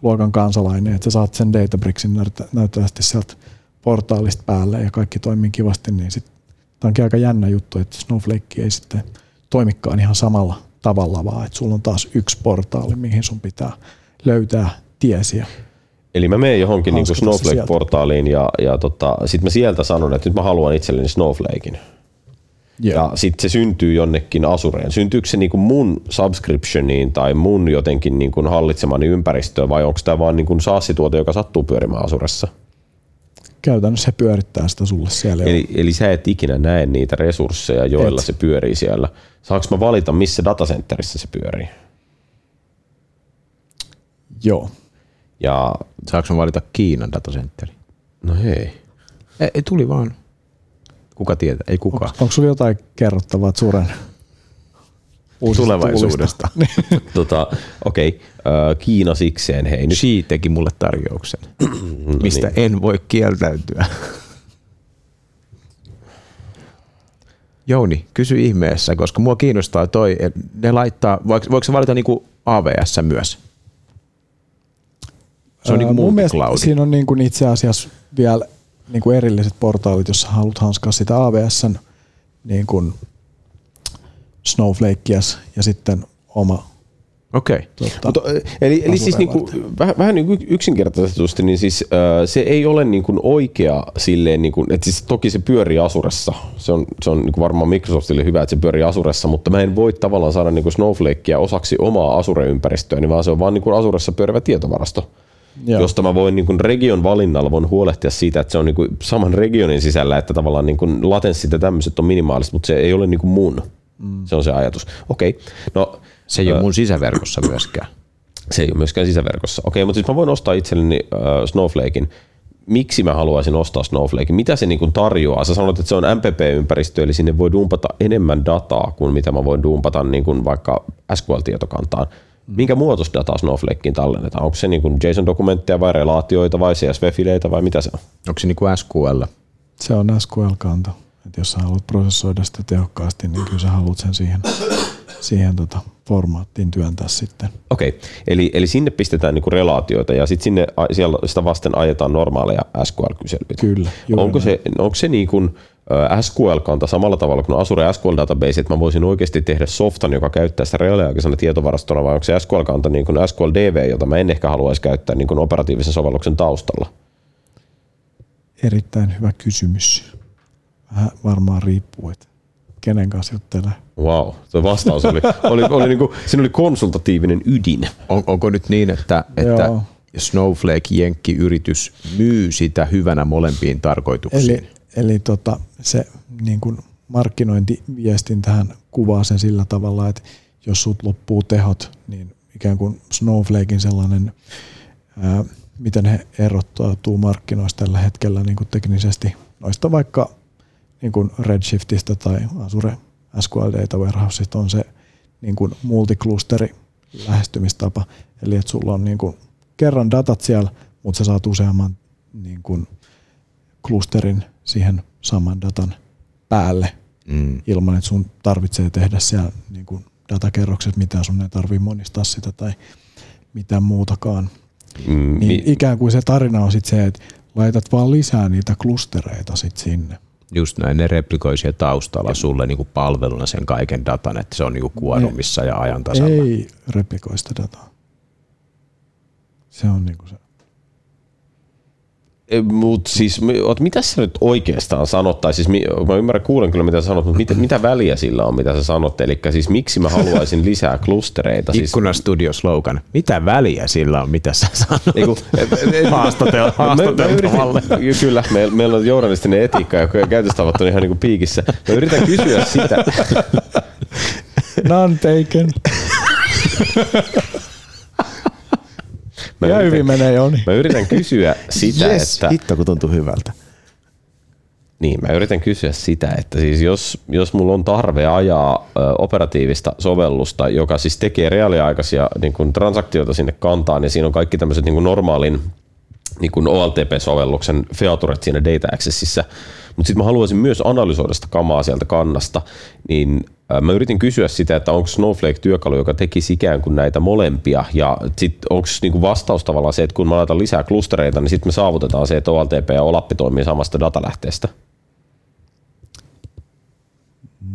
luokan kansalainen, että sä saat sen Databricksin näyttävästi sieltä portaalista päälle ja kaikki toimii kivasti, niin sitten tämä onkin aika jännä juttu, että Snowflake ei sitten toimikaan ihan samalla tavalla, vaan että sulla on taas yksi portaali, mihin sun pitää löytää tiesiä. Eli mä menen johonkin niin Snowflake-portaaliin ja, ja tota, sitten mä sieltä sanon, että nyt mä haluan itselleni Snowflakein. Yeah. Ja sitten se syntyy jonnekin Asureen. Syntyykö se niin kuin mun subscriptioniin tai mun jotenkin niin kuin hallitsemani ympäristöön vai onko tämä vaan niin kuin SaaS-tuote, joka sattuu pyörimään Asuressa? Käytännössä se pyörittää sitä sulle siellä. Eli, eli sä et ikinä näe niitä resursseja, joilla et. se pyörii siellä. Saanko mä valita, missä datacenterissä se pyörii? Joo. Ja saanko mä valita Kiinan datacenteri? No hei. Ei, ei tuli vaan. Kuka tietää? Ei kukaan. Onko, onko sulla jotain kerrottavaa Suren tulevaisuudesta? tota, Okei, okay. Kiina sikseen. Hei, nyt. Xi teki mulle tarjouksen, no mistä niin. en voi kieltäytyä. Jouni, kysy ihmeessä, koska mua kiinnostaa toi, ne laittaa, voiko, voiko se valita niinku AVS myös? Se on niin Ää, kuin mun mielestä siinä on niin kuin itse asiassa vielä niin kuin erilliset portaalit, jos haluat hanskaa sitä AWSn niin kuin Snowflakeas ja sitten oma Okei. tota, Mutta, eli, eli siis Asureen niinku, vähän, vähän niin kuin yksinkertaisesti, niin siis, äh, se ei ole niin kuin oikea silleen, niin kuin, että siis toki se pyörii Asuressa. Se on, se on niin kuin varmaan Microsoftille hyvä, että se pyörii Asuressa, mutta mä en voi tavallaan saada niin kuin Snowflakea osaksi omaa Azure-ympäristöä, niin vaan se on vaan niin kuin Asuressa pyörivä tietovarasto. Joo. josta mä voin niin kuin region valinnalla voin huolehtia siitä, että se on niin kuin saman regionin sisällä, että tavallaan niin kuin latenssit ja tämmöiset on minimaaliset, mutta se ei ole niin kuin mun. Mm. Se on se ajatus. Okei, no Se ei ole mun sisäverkossa myöskään. se ei ole myöskään sisäverkossa. Okei, mutta siis mä voin ostaa itselleni äh, Snowflakein. Miksi mä haluaisin ostaa Snowflakein? Mitä se niin kuin tarjoaa? Sä sanoit, että se on MPP-ympäristö, eli sinne voi dumpata enemmän dataa kuin mitä mä voin dumpata niin kuin vaikka SQL-tietokantaan. Minkä muotoista dataa Snowflakeen tallennetaan? Onko se niin kuin JSON-dokumentteja vai relaatioita vai CSV-fileitä vai mitä se on? Onko se niin kuin SQL? Se on SQL-kanta. Et jos sä haluat prosessoida sitä tehokkaasti, niin kyllä sä haluat sen siihen, siihen tota formaattiin työntää sitten. Okei, eli, eli sinne pistetään niinku relaatioita ja sitten sinne siellä sitä vasten ajetaan normaaleja SQL-kyselyitä. Kyllä, Onko näin. se, onko se niin kuin SQL-kanta samalla tavalla kuin Azure SQL Database, että mä voisin oikeasti tehdä softan, joka käyttää sitä reaaliaikaisena tietovarastona, vai onko se SQL-kanta niin kuin SQL DV, jota mä en ehkä haluaisi käyttää niin kuin operatiivisen sovelluksen taustalla? Erittäin hyvä kysymys. Vähän varmaan riippuu, että kenen kanssa juttelee. Wow, tuo vastaus oli, oli, oli niin kuin, siinä oli konsultatiivinen ydin. On, onko nyt niin, että, että Joo. Snowflake-jenkki-yritys myy sitä hyvänä molempiin tarkoituksiin? Eli, eli tota, se niin kuin markkinointiviestin tähän kuvaa sen sillä tavalla, että jos sut loppuu tehot, niin ikään kuin Snowflakein sellainen, ää, miten he erottautuu markkinoista tällä hetkellä niin kuin teknisesti noista vaikka niin kuin Redshiftistä tai Azure SQL Data Warehouseista on se niin kuin multiklusteri lähestymistapa. Eli että sulla on niin kuin kerran datat siellä, mutta sä saat useamman niin kuin klusterin siihen saman datan päälle Mm. ilman, että sun tarvitsee tehdä siellä niin kuin datakerrokset, mitään sun ei tarvitse monistaa sitä tai mitään muutakaan. Mm, Niin ikään kuin se tarina on sitten se, että laitat vaan lisää niitä klustereita sit sinne. Just näin, ne replikoi taustalla sulle niin kuin palveluna sen kaiken datan, että se on niin kuorumissa ja ajan tasalla. Ei replikoi sitä dataa. Se on niin kuin se. Mutta siis, mi- oot, mitä sä nyt oikeastaan sanot, tai siis mä ymmärrän, kuulen kyllä mitä sä sanot, mutta mitä, mitä väliä sillä on, mitä sä sanot, eli siis miksi mä haluaisin lisää klustereita? Siis, Ikkuna Studio slogan. Mitä väliä sillä on, mitä sä sanot? Ei kun- et- et- et- Haastatel- Mä- mä haastateltavalle. yritin- Kyllä, meillä, meillä on journalistinen etiikka ja käytöstavat on ihan niin kuin piikissä. Mä yritän kysyä sitä. None taken. Mä ja yritän, hyvin menee Joni. mä yritän kysyä sitä, yes, että... hitto kun tuntuu hyvältä. Niin, mä yritän kysyä sitä, että siis jos, jos mulla on tarve ajaa ö, operatiivista sovellusta, joka siis tekee reaaliaikaisia niin kuin transaktioita sinne kantaan, ja siinä on kaikki tämmöiset niin kuin normaalin niin kuin OLTP-sovelluksen featuret siinä Data Accessissa, mutta sitten mä haluaisin myös analysoida sitä kamaa sieltä kannasta, niin mä yritin kysyä sitä, että onko Snowflake työkalu, joka tekisi ikään kuin näitä molempia, ja sitten onko niin vastaus tavallaan se, että kun mä laitan lisää klustereita, niin sitten me saavutetaan se, että OLTP ja OLAP toimii samasta datalähteestä.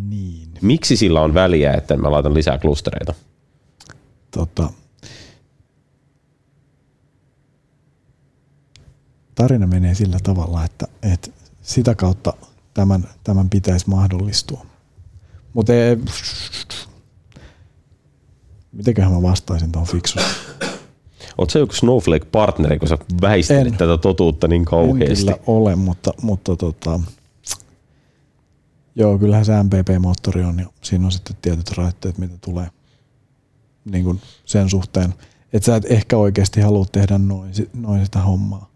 Niin. Miksi sillä on väliä, että mä laitan lisää klustereita? Tota, tarina menee sillä tavalla, että, että sitä kautta tämän, tämän pitäisi mahdollistua. Mutta mitenköhän mä vastaisin tuohon fiksusti? Oletko sä joku Snowflake-partneri, kun sä väistelet En. tätä totuutta niin En kauheasti? kyllä ole, mutta, mutta tota, joo, kyllähän se MPP-moottori on ja siinä on sitten tietyt rajoitteet, mitä tulee niin kuin sen suhteen, että sä et ehkä oikeasti halua tehdä noin, noin sitä hommaa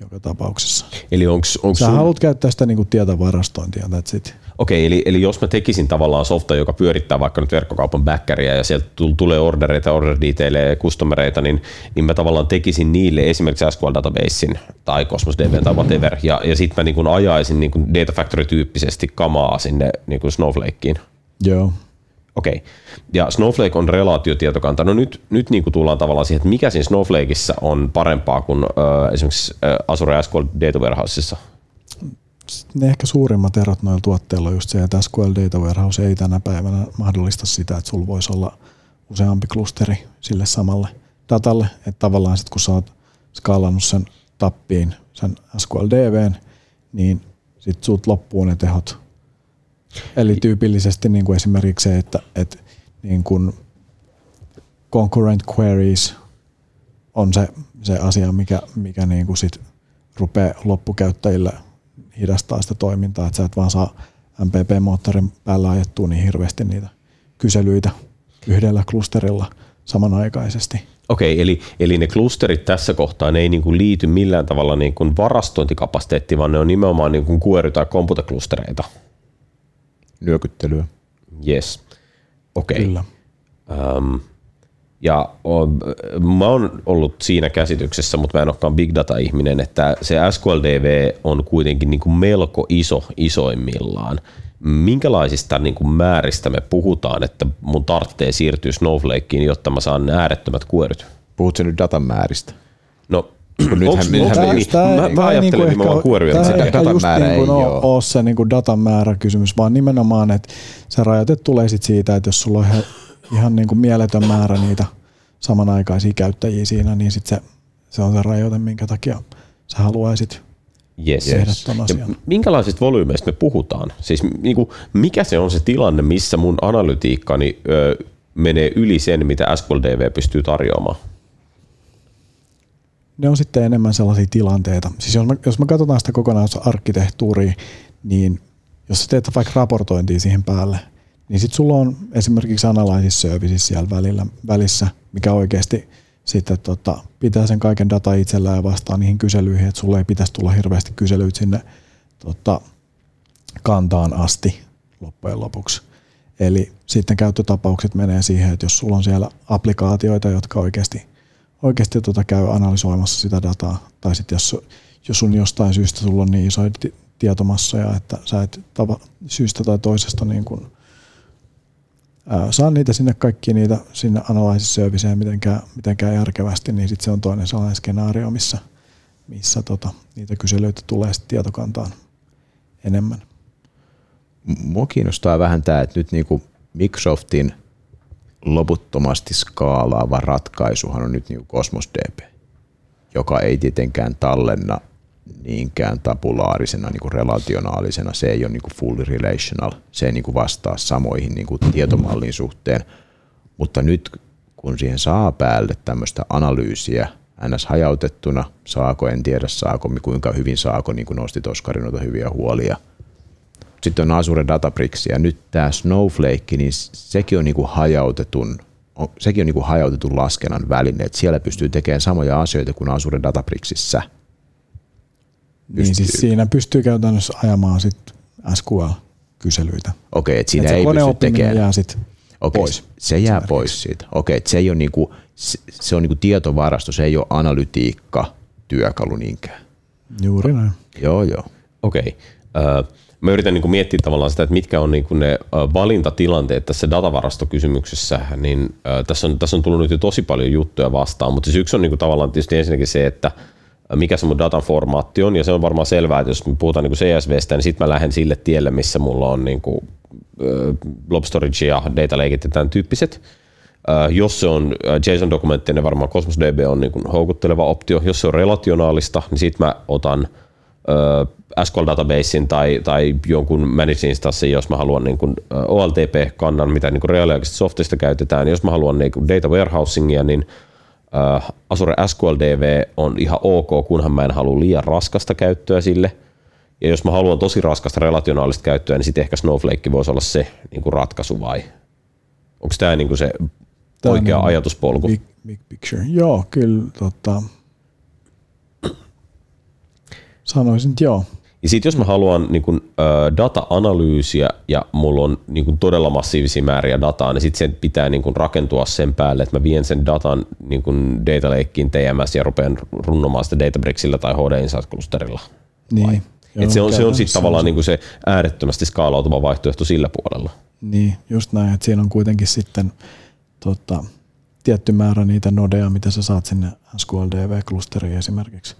joka tapauksessa. Eli onko onko Sä sun... haluat käyttää sitä niin kuin tietovarastointia, that's it. Okei, eli, eli jos mä tekisin tavallaan softa, joka pyörittää vaikka nyt verkkokaupan backeria ja sieltä tul- tulee ordereita, order detaileja ja customereita, niin, niin mä tavallaan tekisin niille esimerkiksi SQL Databasein tai Cosmos DB tai whatever, ja, ja sitten mä niin kuin ajaisin niin kuin Data Factory-tyyppisesti kamaa sinne niin kuin Snowflakeen. Joo. Okei. Ja Snowflake on relaatiotietokanta. No nyt, nyt niin kuin tullaan tavallaan siihen, että mikä siinä Snowflakeissa on parempaa kuin äh, esimerkiksi äh, Azure SQL Data Warehouseissa? Ne ehkä suurimmat erot noilla tuotteilla on just se, että SQL Data Warehouse ei tänä päivänä mahdollista sitä, että sulla voisi olla useampi klusteri sille samalle datalle. Että tavallaan sitten kun sä oot skaalannut sen tappiin, sen SQL DVn, niin sitten suut loppuu ne tehot. Eli tyypillisesti niin kuin esimerkiksi se, että, että niin kuin concurrent queries on se, se asia, mikä, mikä niin kuin sit rupeaa loppukäyttäjille hidastaa sitä toimintaa, että sä et vaan saa MPP-moottorin päällä ajettua niin hirveästi niitä kyselyitä yhdellä klusterilla samanaikaisesti. Okei, eli, eli ne klusterit tässä kohtaa ne ei niin kuin liity millään tavalla niin kuin varastointikapasiteettiin, vaan ne on nimenomaan niin kuin query- tai komputeklustereita. Nyökyttelyä. Yes. Okei. Okay. Kyllä. Um, ja on, mä oon ollut siinä käsityksessä, mutta mä en olekaan big data-ihminen, että se SQLDV on kuitenkin niin kuin melko iso isoimmillaan. Minkälaisista niin kuin määristä me puhutaan, että mun tarvitsee siirtyä Snowflakeen, jotta mä saan äärettömät kuoryt? Puhutko nyt datan määristä? No, Kun nythän- onks- nythän onks me- niin? Tää- mä, ajattelen niinku nimenomaan mutta sitä- ehkä datan määrä niin kuin ei ole, ole se niin kuin datan määrä kysymys, vaan nimenomaan, että se rajoite tulee sit siitä, että jos sulla on ihan, niin kuin mieletön määrä niitä samanaikaisia käyttäjiä siinä, niin sit se, se on se rajoite, minkä takia sä haluaisit Yes. tehdä ton Ja asian. minkälaisista volyymeista me puhutaan? Siis niin kuin, mikä se on se tilanne, missä mun analytiikkani ö, menee yli sen, mitä SQLDV pystyy tarjoamaan? ne on sitten enemmän sellaisia tilanteita. Siis jos me, jos me katsotaan sitä kokonaisarkkitehtuuria, niin jos sä teet vaikka raportointia siihen päälle, niin sitten sulla on esimerkiksi analysis services siellä välillä, välissä, mikä oikeasti sitten tota, pitää sen kaiken data itsellään ja vastaa niihin kyselyihin, että sulla ei pitäisi tulla hirveästi kyselyitä sinne tota, kantaan asti loppujen lopuksi. Eli sitten käyttötapaukset menee siihen, että jos sulla on siellä applikaatioita, jotka oikeasti, oikeasti tota käy analysoimassa sitä dataa, tai sitten jos, jos sun jostain syystä sulla on niin isoja ti- tietomassoja, että sä et tava, syystä tai toisesta niin kun, saa niitä sinne kaikki niitä sinne analysis serviceen mitenkään, mitenkään järkevästi, niin sitten se on toinen sellainen skenaario, missä, missä tota, niitä kyselyitä tulee sitten tietokantaan enemmän. Mua kiinnostaa vähän tämä, että nyt niinku Microsoftin loputtomasti skaalaava ratkaisuhan on nyt niinku Cosmos DB, joka ei tietenkään tallenna niinkään tabulaarisena, niinku relationaalisena. Se ei ole niinku fully relational. Se ei niinku vastaa samoihin niinku tietomallin suhteen. Mutta nyt kun siihen saa päälle tämmöistä analyysiä, ns. hajautettuna, saako, en tiedä saako, kuinka hyvin saako, niin kuin nostit Oskari noita hyviä huolia – sitten on Azure Databricks ja nyt tämä Snowflake, niin sekin on niinku hajautetun, on- sekin on niinku hajautetun laskennan väline, että siellä pystyy tekemään samoja asioita kuin Azure Databricksissa. Niin siis Pystyy. siinä pystyy käytännössä ajamaan sit SQL-kyselyitä. Okei, että siinä Et ei pysty tekemään. jää sit Okei, pois. Se jää pois siitä. Okei, että se ei ole niinku, se, se on niinku tietovarasto, se ei ole analytiikka työkalu niinkään. Juuri näin. Joo, joo. Okei. Okay. Mä yritän niin kuin miettiä tavallaan sitä, että mitkä on niin kuin ne valintatilanteet tässä datavarastokysymyksessä, niin tässä on, tässä on tullut nyt jo tosi paljon juttuja vastaan, mutta siis yksi on niin kuin tavallaan tietysti ensinnäkin se, että mikä se mun datan formaatti on, ja se on varmaan selvää, että jos me puhutaan niin kuin CSVstä, niin sitten mä lähden sille tielle, missä mulla on niin kuin, blob storage ja data lakeit ja tämän tyyppiset. Jos se on JSON-dokumentti, niin varmaan Cosmos DB on niin kuin houkutteleva optio. Jos se on relationaalista, niin sitten mä otan SQL databasein tai, tai jonkun managed instanssin, jos mä haluan niin kuin OLTP-kannan, mitä niin reaaliaikaisesti softista käytetään. Jos mä haluan niin kuin data warehousingia, niin ö, Azure SQL DB on ihan ok, kunhan mä en halua liian raskasta käyttöä sille. Ja jos mä haluan tosi raskasta relationaalista käyttöä, niin sitten ehkä Snowflake voisi olla se niin kuin ratkaisu vai? Onko tämä niin kuin se Tää oikea on ajatuspolku? Big, big picture. Joo, kyllä. Tota, sanoisin, että joo. Ja sitten jos mä haluan niin kun, ö, data-analyysiä ja mulla on niin kun, todella massiivisia määriä dataa, niin sitten sen pitää niin kun, rakentua sen päälle, että mä vien sen datan niin kun, data lakeen TMS ja rupean runnomaan sitä Databricksillä tai HD Insight-klusterilla. Niin. Et se on, se on sitten tavallaan niin kuin se äärettömästi skaalautuva vaihtoehto sillä puolella. Niin, just näin, että siinä on kuitenkin sitten tota, tietty määrä niitä nodeja, mitä sä saat sinne SQL-DV-klusteriin esimerkiksi.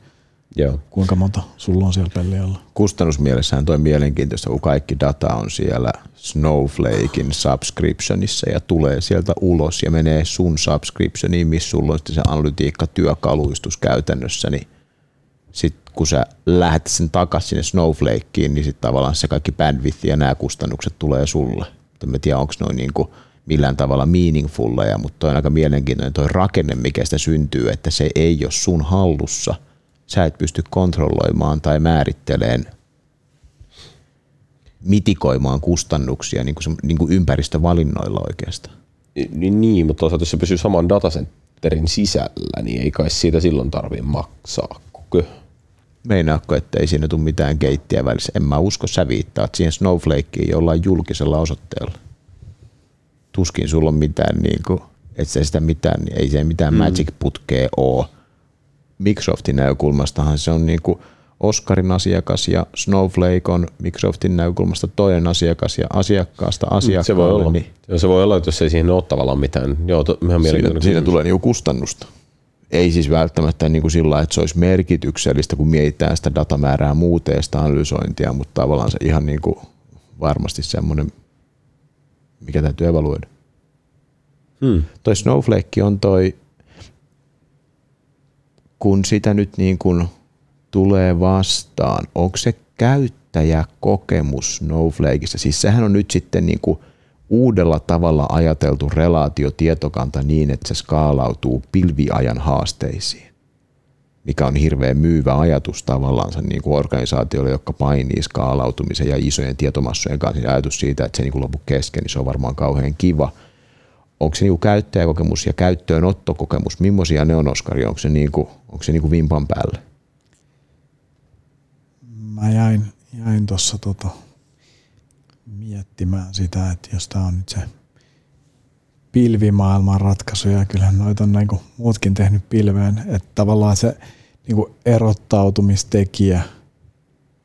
Joo. Kuinka monta sulla on siellä pellialla? Kustannusmielessähän toi mielenkiintoista, kun kaikki data on siellä Snowflakein subscriptionissa ja tulee sieltä ulos ja menee sun subscriptioniin, missä sulla on sitten se analytiikka-työkaluistus käytännössä, niin sitten kun sä lähdet sen takaisin sinne Snowflakeen, niin sitten tavallaan se kaikki bandwidth ja nämä kustannukset tulee sulle. En tiedä, onko noin niin kuin millään tavalla meaningfulleja, mutta toi on aika mielenkiintoinen toi rakenne, mikä sitä syntyy, että se ei ole sun hallussa. Sä et pysty kontrolloimaan tai määritteleen mitikoimaan kustannuksia niin kuin, se, niin kuin ympäristövalinnoilla oikeastaan. Niin, niin mutta toisaalta jos se pysyy saman datacenterin sisällä, niin ei kai siitä silloin tarvitse maksaa. Kukö? Meinaatko, että ei siinä tule mitään keittiä välissä? En mä usko, sä viittaat siihen Snowflakeen jollain julkisella osoitteella. Tuskin sulla on mitään, niin kuin, et se sitä mitään, ei se mitään mm. magic-putkea ole. Microsoftin näkökulmastahan se on niin kuin Oscarin asiakas ja Snowflake on Microsoftin näkökulmasta toinen asiakas ja asiakkaasta asiakkaalle. Se voi olla. Niin Se voi olla, että jos ei siihen ole tavallaan mitään. Joo, to, ihan siinä, siinä kysymys. tulee niinku kustannusta. Ei siis välttämättä niin kuin sillä että se olisi merkityksellistä, kun mietitään sitä datamäärää muuten ja sitä analysointia, mutta tavallaan se ihan niin kuin varmasti semmoinen, mikä täytyy evaluoida. Hmm. Toi Snowflake on toi, kun sitä nyt niin kuin tulee vastaan, onko se käyttäjäkokemus Snowflakeissa? Siis sehän on nyt sitten niin kuin uudella tavalla ajateltu relaatiotietokanta niin, että se skaalautuu pilviajan haasteisiin, mikä on hirveän myyvä ajatus tavallaan niin kuin organisaatioille, jotka painii skaalautumisen ja isojen tietomassojen kanssa. Ja ajatus siitä, että se niin kuin lopu kesken, niin se on varmaan kauhean kiva. Onko se niin kuin käyttäjäkokemus ja käyttöönottokokemus, millaisia ne on, Oskari? Onko se, niin kuin, onko se niin kuin vimpan päälle? Mä jäin, jäin tuossa tota, miettimään sitä, että jos tämä on nyt se pilvimaailman ratkaisu, ja kyllähän noita on niinku muutkin tehnyt pilveen, että tavallaan se niinku erottautumistekijä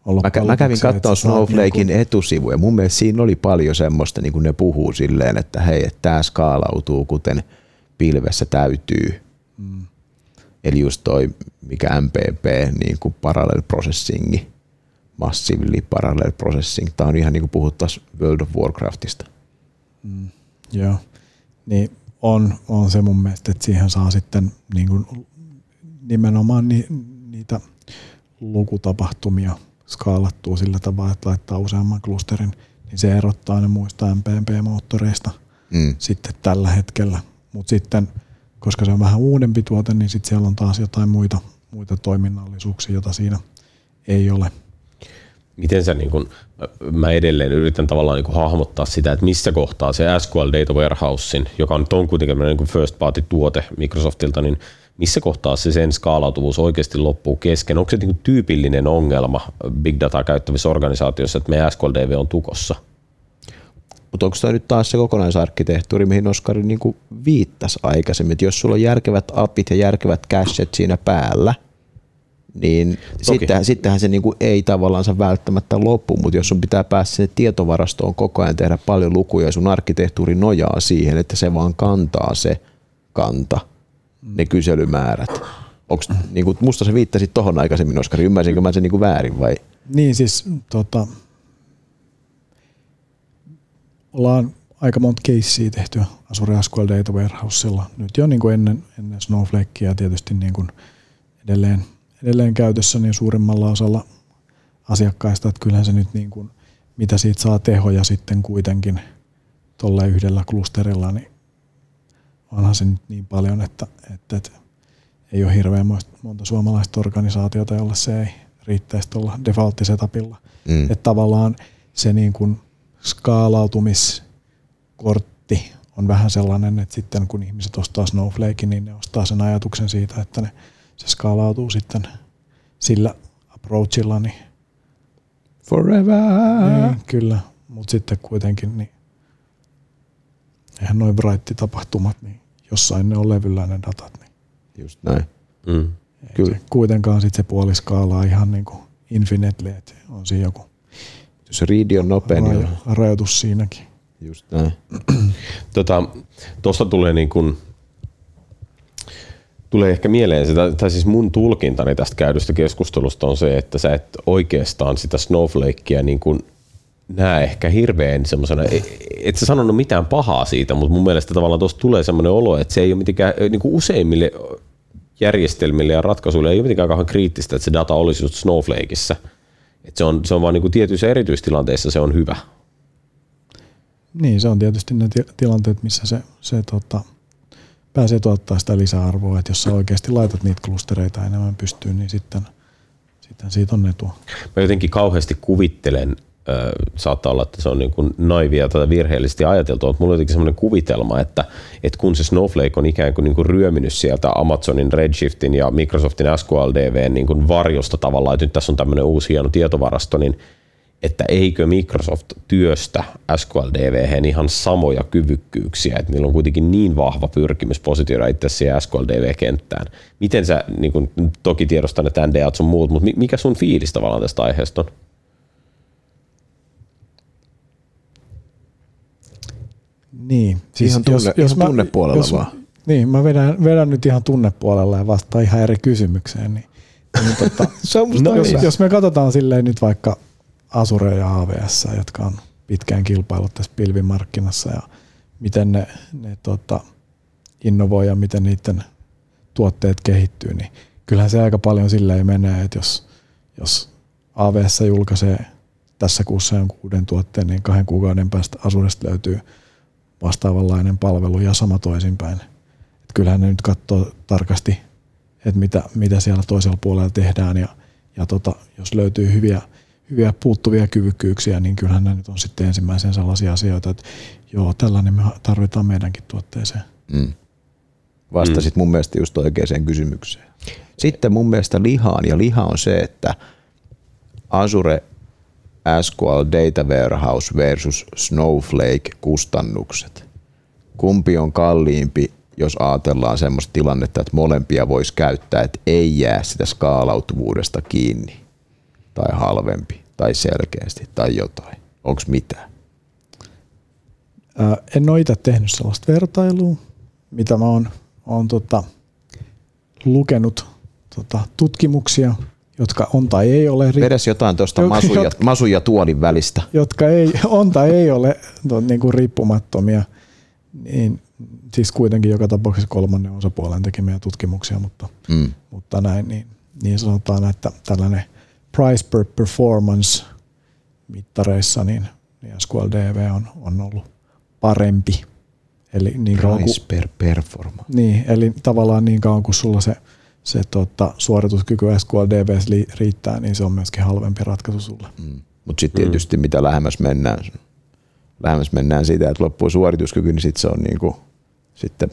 on Mä, mä kävin katsoa Snowflakein niinku- etusivu ja mun mielestä siinä oli paljon semmoista, niin kuin ne puhuu silleen, että hei, että tämä skaalautuu kuten pilvessä täytyy. Mm. Eli just toi, mikä MPP, niin kuin parallel processingi, massively parallel processing. Tämä on ihan niin kuin puhuttaisiin World of Warcraftista. Mm, joo, niin on, on se mun mielestä, että siihen saa sitten niin kuin nimenomaan ni, niitä lukutapahtumia skaalattua sillä tavalla, että laittaa useamman klusterin, niin se erottaa ne muista MPP-moottoreista Mm. sitten tällä hetkellä. Mutta sitten, koska se on vähän uudempi tuote, niin sitten siellä on taas jotain muita, muita toiminnallisuuksia, joita siinä ei ole. Miten sä niin kun, mä edelleen yritän tavallaan niin hahmottaa sitä, että missä kohtaa se SQL Data Warehousein, joka nyt on kuitenkin niin kuin first party tuote Microsoftilta, niin missä kohtaa se sen skaalautuvuus oikeasti loppuu kesken? Onko se niin tyypillinen ongelma big data käyttävissä organisaatioissa, että meidän SQL DB on tukossa? Mutta onko tämä nyt taas se kokonaisarkkitehtuuri, mihin Oskari niin kuin viittasi aikaisemmin, että jos sulla on järkevät apit ja järkevät cachet siinä päällä, niin sittenhän, sittenhän se niin kuin ei tavallaan välttämättä loppu, mutta jos sun pitää päästä sinne tietovarastoon koko ajan tehdä paljon lukuja ja sun arkkitehtuuri nojaa siihen, että se vaan kantaa se kanta, ne kyselymäärät. Onks, niin kuin, musta sä viittasit tohon aikaisemmin, Oskari, ymmärsinkö mä sen niin kuin väärin vai? Niin siis tota, ollaan aika monta keissiä tehty Azure SQL Data Warehousella. Nyt jo niin kuin ennen, ennen Snowflakea tietysti niin kuin edelleen, edelleen käytössä niin suurimmalla osalla asiakkaista, että kyllähän se nyt niin kuin, mitä siitä saa tehoja sitten kuitenkin tuolla yhdellä klusterilla, niin onhan se nyt niin paljon, että, että, että ei ole hirveän monta suomalaista organisaatiota, jolla se ei riittäisi tuolla default setupilla. Mm. Että tavallaan se niin kuin skaalautumiskortti on vähän sellainen, että sitten kun ihmiset ostaa Snowflake, niin ne ostaa sen ajatuksen siitä, että ne, se skaalautuu sitten sillä approachilla. Niin, Forever! niin, kyllä, mutta sitten kuitenkin niin eihän noin bright-tapahtumat, niin jossain ne on levyllä ne datat. Niin Just näin. Mm. ei Kyllä. Se kuitenkaan sitten se puoli skaalaa ihan niin kuin infinitely, että on siinä joku Jos riidi on nopea, niin rajo- rajoitus siinäkin. Just näin. Tota, tuosta tulee niin kuin, tulee ehkä mieleen sitä, tai siis mun tulkintani tästä käydystä keskustelusta on se, että sä et oikeastaan sitä Snowflakea niin kuin näe ehkä hirveän semmoisena, e, et sä sanonut mitään pahaa siitä, mutta mun mielestä tavallaan tuosta tulee semmoinen olo, että se ei ole mitenkään niin kuin useimmille järjestelmille ja ratkaisuille ei ole mitenkään kauhean kriittistä, että se data olisi just Snowflakeissa. Et se on, se on vaan niin kuin tietyissä erityistilanteissa se on hyvä. Niin, se on tietysti ne tilanteet, missä se, se tota, pääsee tuottaa sitä lisäarvoa, että jos sä oikeasti laitat niitä klustereita enemmän pystyyn, niin sitten, sitten siitä on etua. Mä jotenkin kauheasti kuvittelen, saattaa olla, että se on niin kuin naivia tai virheellisesti ajateltu, mutta mulla on jotenkin semmoinen kuvitelma, että, että kun se Snowflake on ikään kuin, niin kuin ryöminyt sieltä Amazonin Redshiftin ja Microsoftin SQLDV niin kuin varjosta tavallaan, että nyt tässä on tämmöinen uusi hieno tietovarasto, niin että eikö Microsoft työstä SQLDV ihan samoja kyvykkyyksiä, että niillä on kuitenkin niin vahva pyrkimys positioida itse siihen SQLDV-kenttään. Miten sä, niin kun, toki tiedostan, että NDA on muut, mutta mikä sun fiilis tavallaan tästä aiheesta on? Niin, siis ihan tunne, jos, jos ihan tunnepuolella jos, vaan. Niin, mä vedän, vedän nyt ihan tunnepuolella ja vastaan ihan eri kysymykseen. Niin, niin tota, se on no, jos, jos me katsotaan silleen nyt vaikka Azure ja AWS, jotka on pitkään kilpailut tässä pilvimarkkinassa ja miten ne, ne tota, innovoi ja miten niiden tuotteet kehittyy, niin kyllähän se aika paljon silleen menee, että jos, jos AWS julkaisee tässä kuussa jonkun uuden tuotteen, niin kahden kuukauden päästä Azuresta löytyy vastaavanlainen palvelu ja sama toisinpäin. Et kyllähän ne nyt katsoo tarkasti, että mitä, mitä siellä toisella puolella tehdään ja, ja tota, jos löytyy hyviä hyviä puuttuvia kyvykkyyksiä, niin kyllähän nämä nyt on sitten ensimmäisen sellaisia asioita, että joo, tällainen me tarvitaan meidänkin tuotteeseen. Mm. Vastasit mm. mun mielestä just oikeaan kysymykseen. Sitten mun mielestä lihaan, ja liha on se, että Azure SQL Data Warehouse versus Snowflake kustannukset. Kumpi on kalliimpi, jos ajatellaan semmoista tilannetta, että molempia voisi käyttää, että ei jää sitä skaalautuvuudesta kiinni? tai halvempi tai selkeästi tai jotain? Onko mitään? Ää, en ole itse tehnyt sellaista vertailua, mitä mä oon, oon tota, lukenut tota, tutkimuksia, jotka on tai ei ole. Vedes jotain tuosta masu, ja, masu ja tuolin välistä. Jotka ei, on tai ei ole to, niin kuin riippumattomia. Niin, siis kuitenkin joka tapauksessa kolmannen osapuolen tekemiä tutkimuksia, mutta, mm. mutta näin, niin, niin sanotaan, että tällainen – price per performance mittareissa, niin, niin SQLDV on, on ollut parempi. Eli niin price kuin, per performance. Niin, eli tavallaan niin kauan kuin sulla se, se tota, suorituskyky SQLDV riittää, niin se on myöskin halvempi ratkaisu sulle. Mm. Mutta sitten tietysti mm. mitä lähemmäs mennään, lähemmäs mennään siitä, että loppuu suorituskyky, niin sitten se on niin kuin, sitten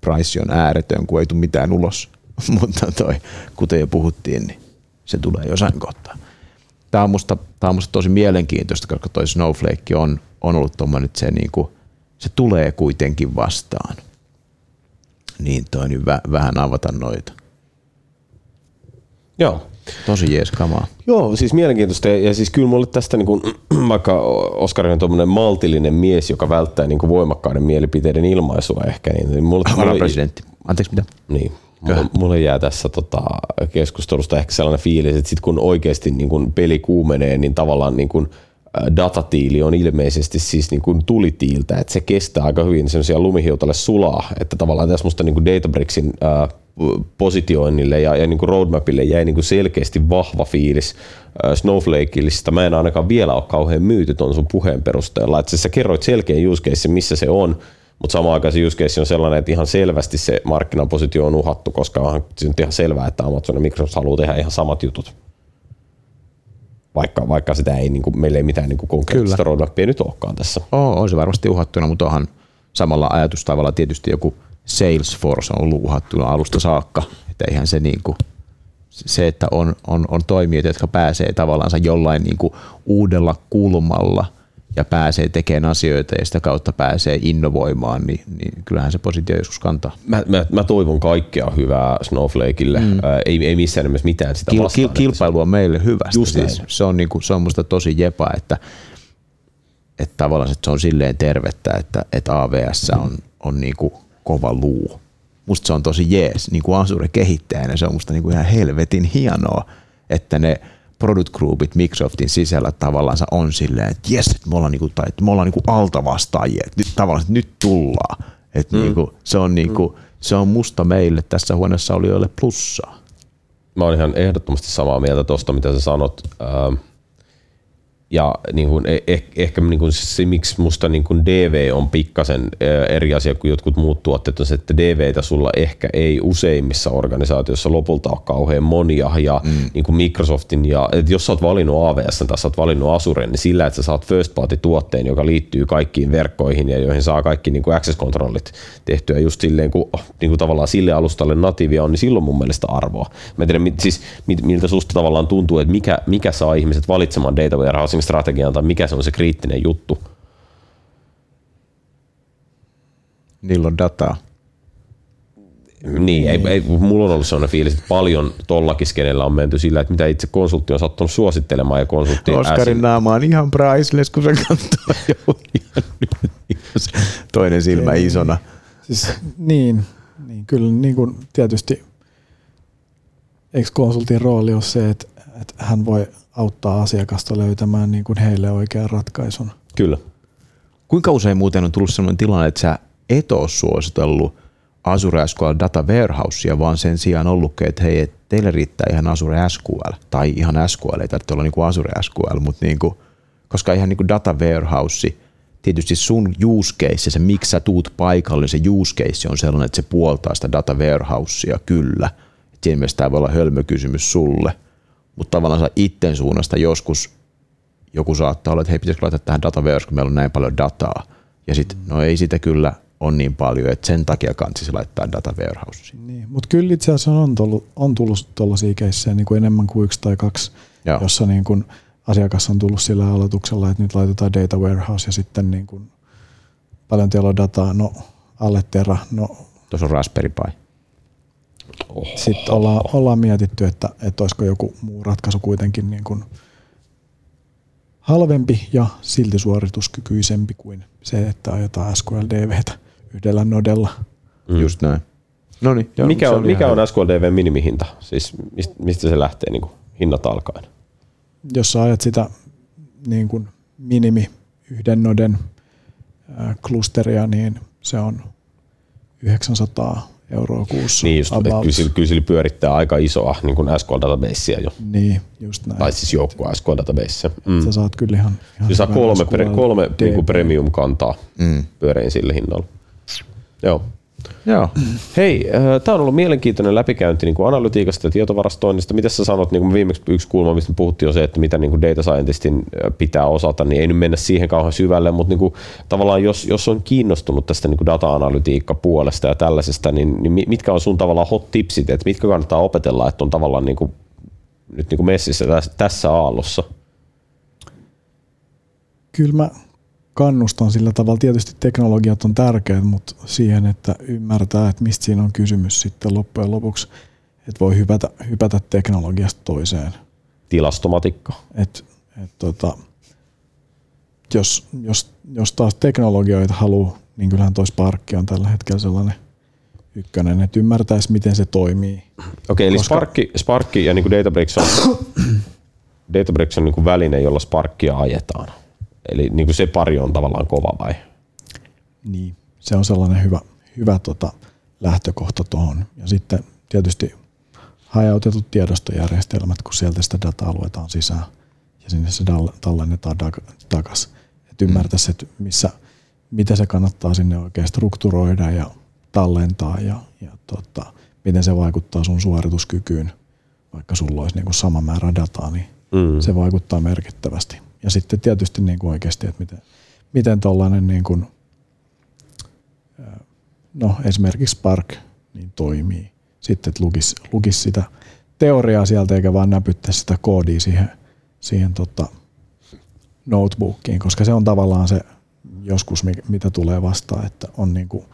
price on ääretön, kun ei tule mitään ulos. Mutta toi, kuten jo puhuttiin, niin se tulee jossain kohtaa. Tämä on musta, tämä on musta tosi mielenkiintoista, koska toi Snowflake on, on ollut tuommoinen, että se, niin kuin, se tulee kuitenkin vastaan. Niin toi niin vä, vähän avata noita. Joo. Tosi jees kamaa. Joo, siis mielenkiintoista. Ja siis kyllä mulle tästä, niin kuin, vaikka Oskari on tuommoinen maltillinen mies, joka välttää niin kuin voimakkaiden mielipiteiden ilmaisua ehkä. Niin mulle, Varapresidentti. Anteeksi, mitä? Niin, Mulle, mulle jää tässä tota, keskustelusta ehkä sellainen fiilis, että sit kun oikeasti niin kun peli kuumenee, niin tavallaan niin kun, datatiili on ilmeisesti siis niin kuin tulitiiltä, että se kestää aika hyvin semmoisia lumihiutalle sulaa, että tavallaan tässä musta niin kuin Databricksin positioinnille ja, ja niin kuin roadmapille jäi niin kuin selkeästi vahva fiilis Snowflakeista. Mä en ainakaan vielä ole kauhean myyty tuon sun puheen perusteella, että sä kerroit selkeän use case, missä se on, mutta samaan aikaan se use case on sellainen, että ihan selvästi se markkinapositio on uhattu, koska on ihan selvää, että Amazon ja Microsoft haluaa tehdä ihan samat jutut. Vaikka, vaikka sitä ei, niin kuin, meillä ei mitään niin kuin konkreettista roadmapia nyt olekaan tässä. Oh, on se varmasti uhattuna, mutta onhan samalla ajatustavalla tietysti joku Salesforce on ollut uhattuna alusta saakka. Että eihän se niin kuin, se, että on, on, on toimijoita, jotka pääsee tavallaan jollain niin kuin uudella kulmalla – ja pääsee tekemään asioita ja sitä kautta pääsee innovoimaan, niin, niin kyllähän se positio joskus kantaa. Mä, mä, mä toivon kaikkea hyvää Snowflakeille, mm. Ää, ei, ei missään nimessä mitään sitä Kil, vastaan. Kil, kilpailu on meille hyvästä. Just siis. Se on, niinku, se on musta tosi jepa, että että tavallaan että se on silleen tervettä, että, että AVS on, on niin kuin kova luu. Musta se on tosi jees, niin kuin Azure kehittäjänä, se on musta niin kuin ihan helvetin hienoa, että ne product groupit Microsoftin sisällä tavallaan on silleen, että jes, että me ollaan, niin kuin, tai että me ollaan niin kuin altavastaajia, että nyt, tavallaan, että nyt tullaan. Että mm. niin kuin, se, on niin kuin, se on musta meille tässä huoneessa olijoille plussaa. Mä oon ihan ehdottomasti samaa mieltä tuosta, mitä sä sanot. Ähm, ja niin kuin, eh, ehkä niin kuin se, miksi musta niin kuin DV on pikkasen eri asia kuin jotkut muut tuotteet, on se, että DVtä sulla ehkä ei useimmissa organisaatioissa lopulta ole kauhean monia. Ja mm. niin kuin Microsoftin, ja, että jos sä oot valinnut AWS tai sä oot valinnut Azuren, niin sillä, että sä saat first party tuotteen, joka liittyy kaikkiin verkkoihin ja joihin saa kaikki niin kuin access-kontrollit tehtyä just silleen, kun niin kuin tavallaan sille alustalle natiivia on, niin silloin mun mielestä arvoa. Mä en tiedä, siis, miltä susta tavallaan tuntuu, että mikä, mikä saa ihmiset valitsemaan data warehousing strategian tai mikä se on se kriittinen juttu? Niillä on dataa. Niin, ei, ei, mulla on ollut sellainen fiilis, että paljon tollakin skenellä on menty sillä, että mitä itse konsultti on sattunut suosittelemaan ja konsultti... Oskarin naama on ihan priceless, kun se katsoo toinen silmä ei, isona. Siis, niin, niin, kyllä niin kuin tietysti eikö konsultin rooli ole se, että, että hän voi auttaa asiakasta löytämään niin kuin heille oikean ratkaisun. Kyllä. Kuinka usein muuten on tullut sellainen tilanne, että sä et ole suositellut Azure SQL Data Warehousea, vaan sen sijaan ollutkin, että hei, teille riittää ihan Azure SQL, tai ihan SQL, ei tarvitse olla niin kuin Azure SQL, mutta niin kuin, koska ihan niin kuin Data Warehouse, tietysti sun use case, se miksi sä tuut paikalle, se use case on sellainen, että se puoltaa sitä Data Warehousea kyllä. Siinä mielessä tämä voi olla hölmökysymys sulle – mutta tavallaan saa itten suunnasta joskus joku saattaa olla, että hei, pitäisikö laittaa tähän dataverse, kun meillä on näin paljon dataa. Ja sitten, no ei sitä kyllä on niin paljon, että sen takia kannattaisi laittaa data warehouse. Niin, mutta kyllä itse asiassa on tullut, on tullut tuollaisia keissejä niin kuin enemmän kuin yksi tai kaksi, Joo. jossa niin kuin asiakas on tullut sillä aloituksella, että nyt laitetaan data warehouse ja sitten niin kuin, paljon teillä on dataa, no alle tera, no Tuossa on Raspberry Pi. Sitten ollaan, ollaan mietitty, että, että olisiko joku muu ratkaisu kuitenkin niin kuin halvempi ja silti suorituskykyisempi kuin se, että ajetaan SQLDVtä yhdellä nodella. Mm. Just näin. No niin, mikä on, mikä on SQLDV minimihinta? Siis mistä se lähtee niin kuin hinnat alkaen? Jos sä ajat sitä niin kuin minimi yhden noden klusteria, niin se on 900 euroa kuussa. Niin just, että kyllä, kyllä sillä pyörittää aika isoa niin kuin SQL-databasea jo. Niin, just näin. Tai siis joukkoa SQL-databasea. Mm. Sä saat kyllä ihan, ihan saa kolme, pre, kolme niin kuin premium-kantaa mm. pyörein sillä hinnalla. Joo. Joo. Hei, äh, tämä on ollut mielenkiintoinen läpikäynti niin kuin analytiikasta ja tietovarastoinnista. Mitä sä sanot, niin kuin viimeksi yksi kulma, mistä puhuttiin, on se, että mitä niin kuin data scientistin äh, pitää osata, niin ei nyt mennä siihen kauhean syvälle, mutta niin kuin, tavallaan jos, jos on kiinnostunut tästä niin kuin data-analytiikka puolesta ja tällaisesta, niin, niin mitkä on sun tavallaan hot tipsit, että mitkä kannattaa opetella, että on tavallaan niin kuin, nyt niin kuin messissä tässä, tässä aallossa? Kyllä mä kannustan sillä tavalla. Tietysti teknologiat on tärkeät, mutta siihen, että ymmärtää, että mistä siinä on kysymys sitten loppujen lopuksi, että voi hypätä, hypätä teknologiasta toiseen. Tilastomatikka. Et, et tota, jos, jos, jos taas teknologioita haluaa, niin kyllähän toi Spark on tällä hetkellä sellainen ykkönen, että ymmärtäisi, miten se toimii. Okei, eli Koska... Spark, Spark ja niin Databricks on, Databricks on niin väline, jolla Sparkia ajetaan. Eli niin kuin se pari on tavallaan kova vai? Niin, se on sellainen hyvä, hyvä tota, lähtökohta tuohon. Ja sitten tietysti hajautetut tiedostojärjestelmät, kun sieltä sitä dataa luetaan sisään ja sinne se tallennetaan takaisin. Että ymmärtäisi, että missä, mitä se kannattaa sinne oikein strukturoida ja tallentaa ja, ja tota, miten se vaikuttaa sun suorituskykyyn. Vaikka sulla olisi niin kuin sama määrä dataa, niin mm. se vaikuttaa merkittävästi. Ja sitten tietysti niin kuin oikeasti, että miten, miten tuollainen niin kuin, no esimerkiksi Spark niin toimii. Sitten, että lukisi, lukisi sitä teoriaa sieltä eikä vaan näpyttää sitä koodia siihen, siihen tota notebookiin, koska se on tavallaan se joskus, mitä tulee vastaan, että on niin kuin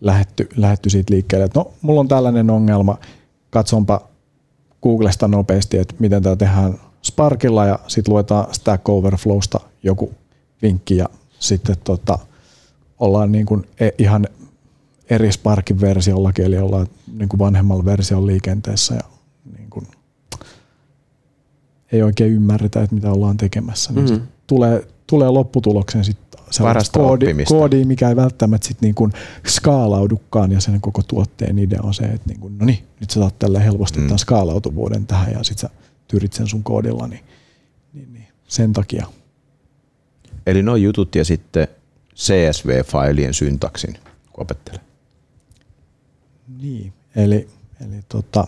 lähetty, lähetty siitä liikkeelle, että no, mulla on tällainen ongelma, katsonpa Googlesta nopeasti, että miten tämä tehdään Sparkilla ja sitten luetaan Stack Overflowsta joku vinkki ja sitten tota, ollaan niin kuin e- ihan eri Sparkin versiollakin, eli ollaan niin kuin vanhemmalla version liikenteessä ja niin kuin ei oikein ymmärretä, että mitä ollaan tekemässä. Niin Mhm. mm. tulee, tulee lopputulokseen sitten sellaista koodi, koodia, mikä ei välttämättä sit niin kuin skaalaudukaan ja sen koko tuotteen idea on se, että niin kuin, no niin, nyt sä saat tällä helposti Mm. tämän skaalautuvuuden tähän ja sitten sä tyrit sen sun koodilla, niin, niin, niin sen takia. Eli nuo jutut ja sitten CSV-failien syntaksin, kun opettelee. Niin, eli, eli tota,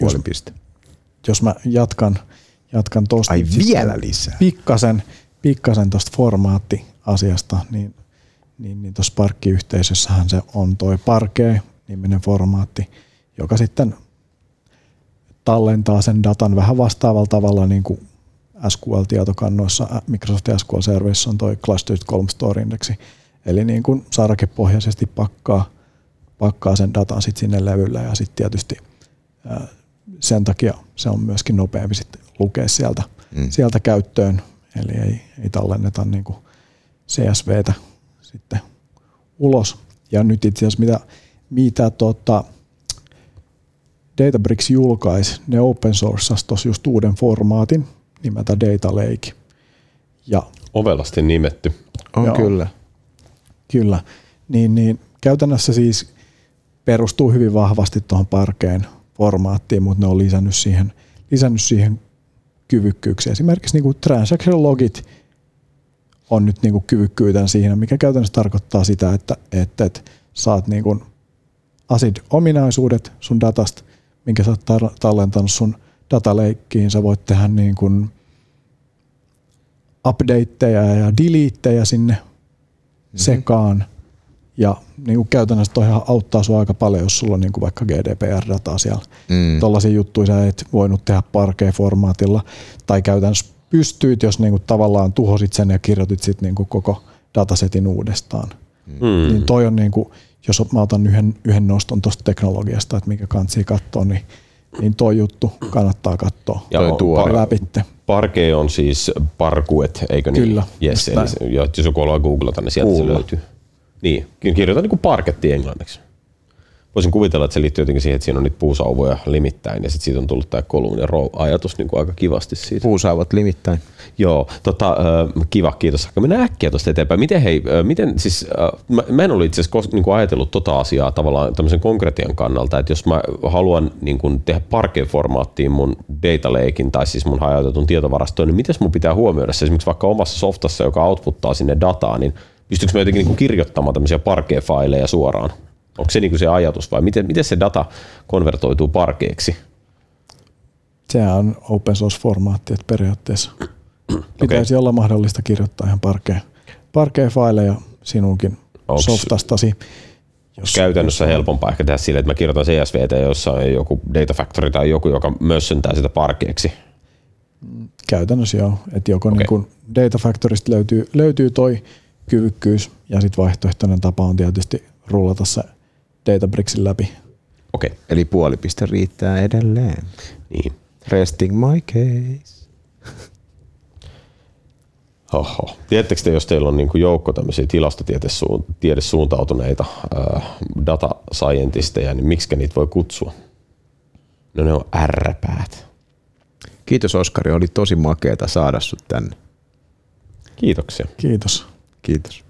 jos, piste. jos mä jatkan, jatkan tosta Ai vielä lisää. pikkasen, pikkasen tuosta formaattiasiasta, niin, niin, niin tuossa Spark-yhteisössähän se on toi Parquet-niminen formaatti, joka sitten tallentaa sen datan vähän vastaavalla tavalla niin kuin SQL-tietokannoissa, Microsoft SQL Service on toi Clustered Column Store Indexi, eli niin kuin sarakepohjaisesti pakkaa, pakkaa sen datan sit sinne levylle ja sitten tietysti ää, sen takia se on myöskin nopeampi sitten lukea sieltä, Mm. sieltä käyttöön, eli ei, ei tallenneta niin kuin CSVtä sitten ulos. Ja nyt itse asiassa mitä, mitä tota Databricks julkaisi, ne open sourceasi tuossa just uuden formaatin nimeltä Data Lake. Ja Ovelasti nimetty. On Joo. kyllä. Kyllä. Niin, niin käytännössä siis perustuu hyvin vahvasti tuohon parkeen formaattiin, mutta ne on lisännyt siihen, lisännyt siihen kyvykkyyksiä. Esimerkiksi niin kuin transaction logit on nyt niin kuin kyvykkyytään siinä, mikä käytännössä tarkoittaa sitä, että, että, että saat niin kuin ACID-ominaisuudet sun datasta, minkä sä oot tar- tallentanut sun dataleikkiin. Sä voit tehdä niin kuin updateja ja deleteja sinne Mhm. sekaan. Ja niin kuin käytännössä toihan auttaa sua aika paljon, jos sulla on niin kuin vaikka GDPR-dataa siellä. Mm. Tuollaisia juttuja sä et voinut tehdä Parquet-formaatilla. Tai käytännössä pystyit, jos niin kuin tavallaan tuhosit sen ja kirjoitit sit niin kuin koko datasetin uudestaan. Mm. Niin toi on, niin kuin, jos mä otan yhden, yhden noston tuosta teknologiasta, että mikä kansi katsoa, niin, niin toi juttu kannattaa katsoa Ja par- läpitte. Parke on siis parkuet, eikö niin? Kyllä, Yes, eli jo- jos joku haluaa googlata, niin sieltä Kuulla. se löytyy. Niin, kirjoitan niin kuin parketti englanniksi. Voisin kuvitella, että se liittyy jotenkin siihen, että siinä on niitä puusauvoja limittäin ja sitten siitä on tullut tämä kolumn ja row ajatus niin kuin aika kivasti siitä. Puusaavat limittäin. Joo, tota, kiva, kiitos. Mennään äkkiä tuosta eteenpäin. Miten hei, miten siis, mä, en ollut itse asiassa niin kuin ajatellut tota asiaa tavallaan tämmöisen konkretian kannalta, että jos mä haluan niin kuin tehdä Parquet-formaattiin mun data lakein tai siis mun hajautetun tietovarastoon, niin miten mun pitää huomioida se esimerkiksi vaikka omassa softassa, joka outputtaa sinne dataa, niin pystyykö mä jotenkin niin kuin kirjoittamaan tämmöisiä Parquet-faileja suoraan? Onko se niin kuin se ajatus vai miten, miten se data konvertoituu Parqueeksi? Sehän on open source-formaatti, että periaatteessa pitäisi olla mahdollista kirjoittaa ihan parkeen, parkeen faileja sinunkin Onks- softastasi. Jos, käytännössä helpompaa ehkä tehdä silleen, että mä kirjoitan CSVtä, jossa on joku Data Factory tai joku, joka mössöntää sitä parkeeksi. Käytännössä joo, että joko Okei. niin Data Factorysta löytyy, löytyy toi kyvykkyys ja sitten vaihtoehtoinen tapa on tietysti rullata se Databricksin läpi. Okei, okay. Eli puoli piste riittää edelleen. niin. Resting my case. Oho. Tiedättekö te, jos teillä on niin kuin joukko tämmöisiä tilastotiedesuuntautuneita äh, data scientisteja, niin miksi niitä voi kutsua? No ne on ärräpäät. Kiitos Oskari, oli tosi makeeta saada sut tänne. Kiitoksia. Kiitos. Kiitos.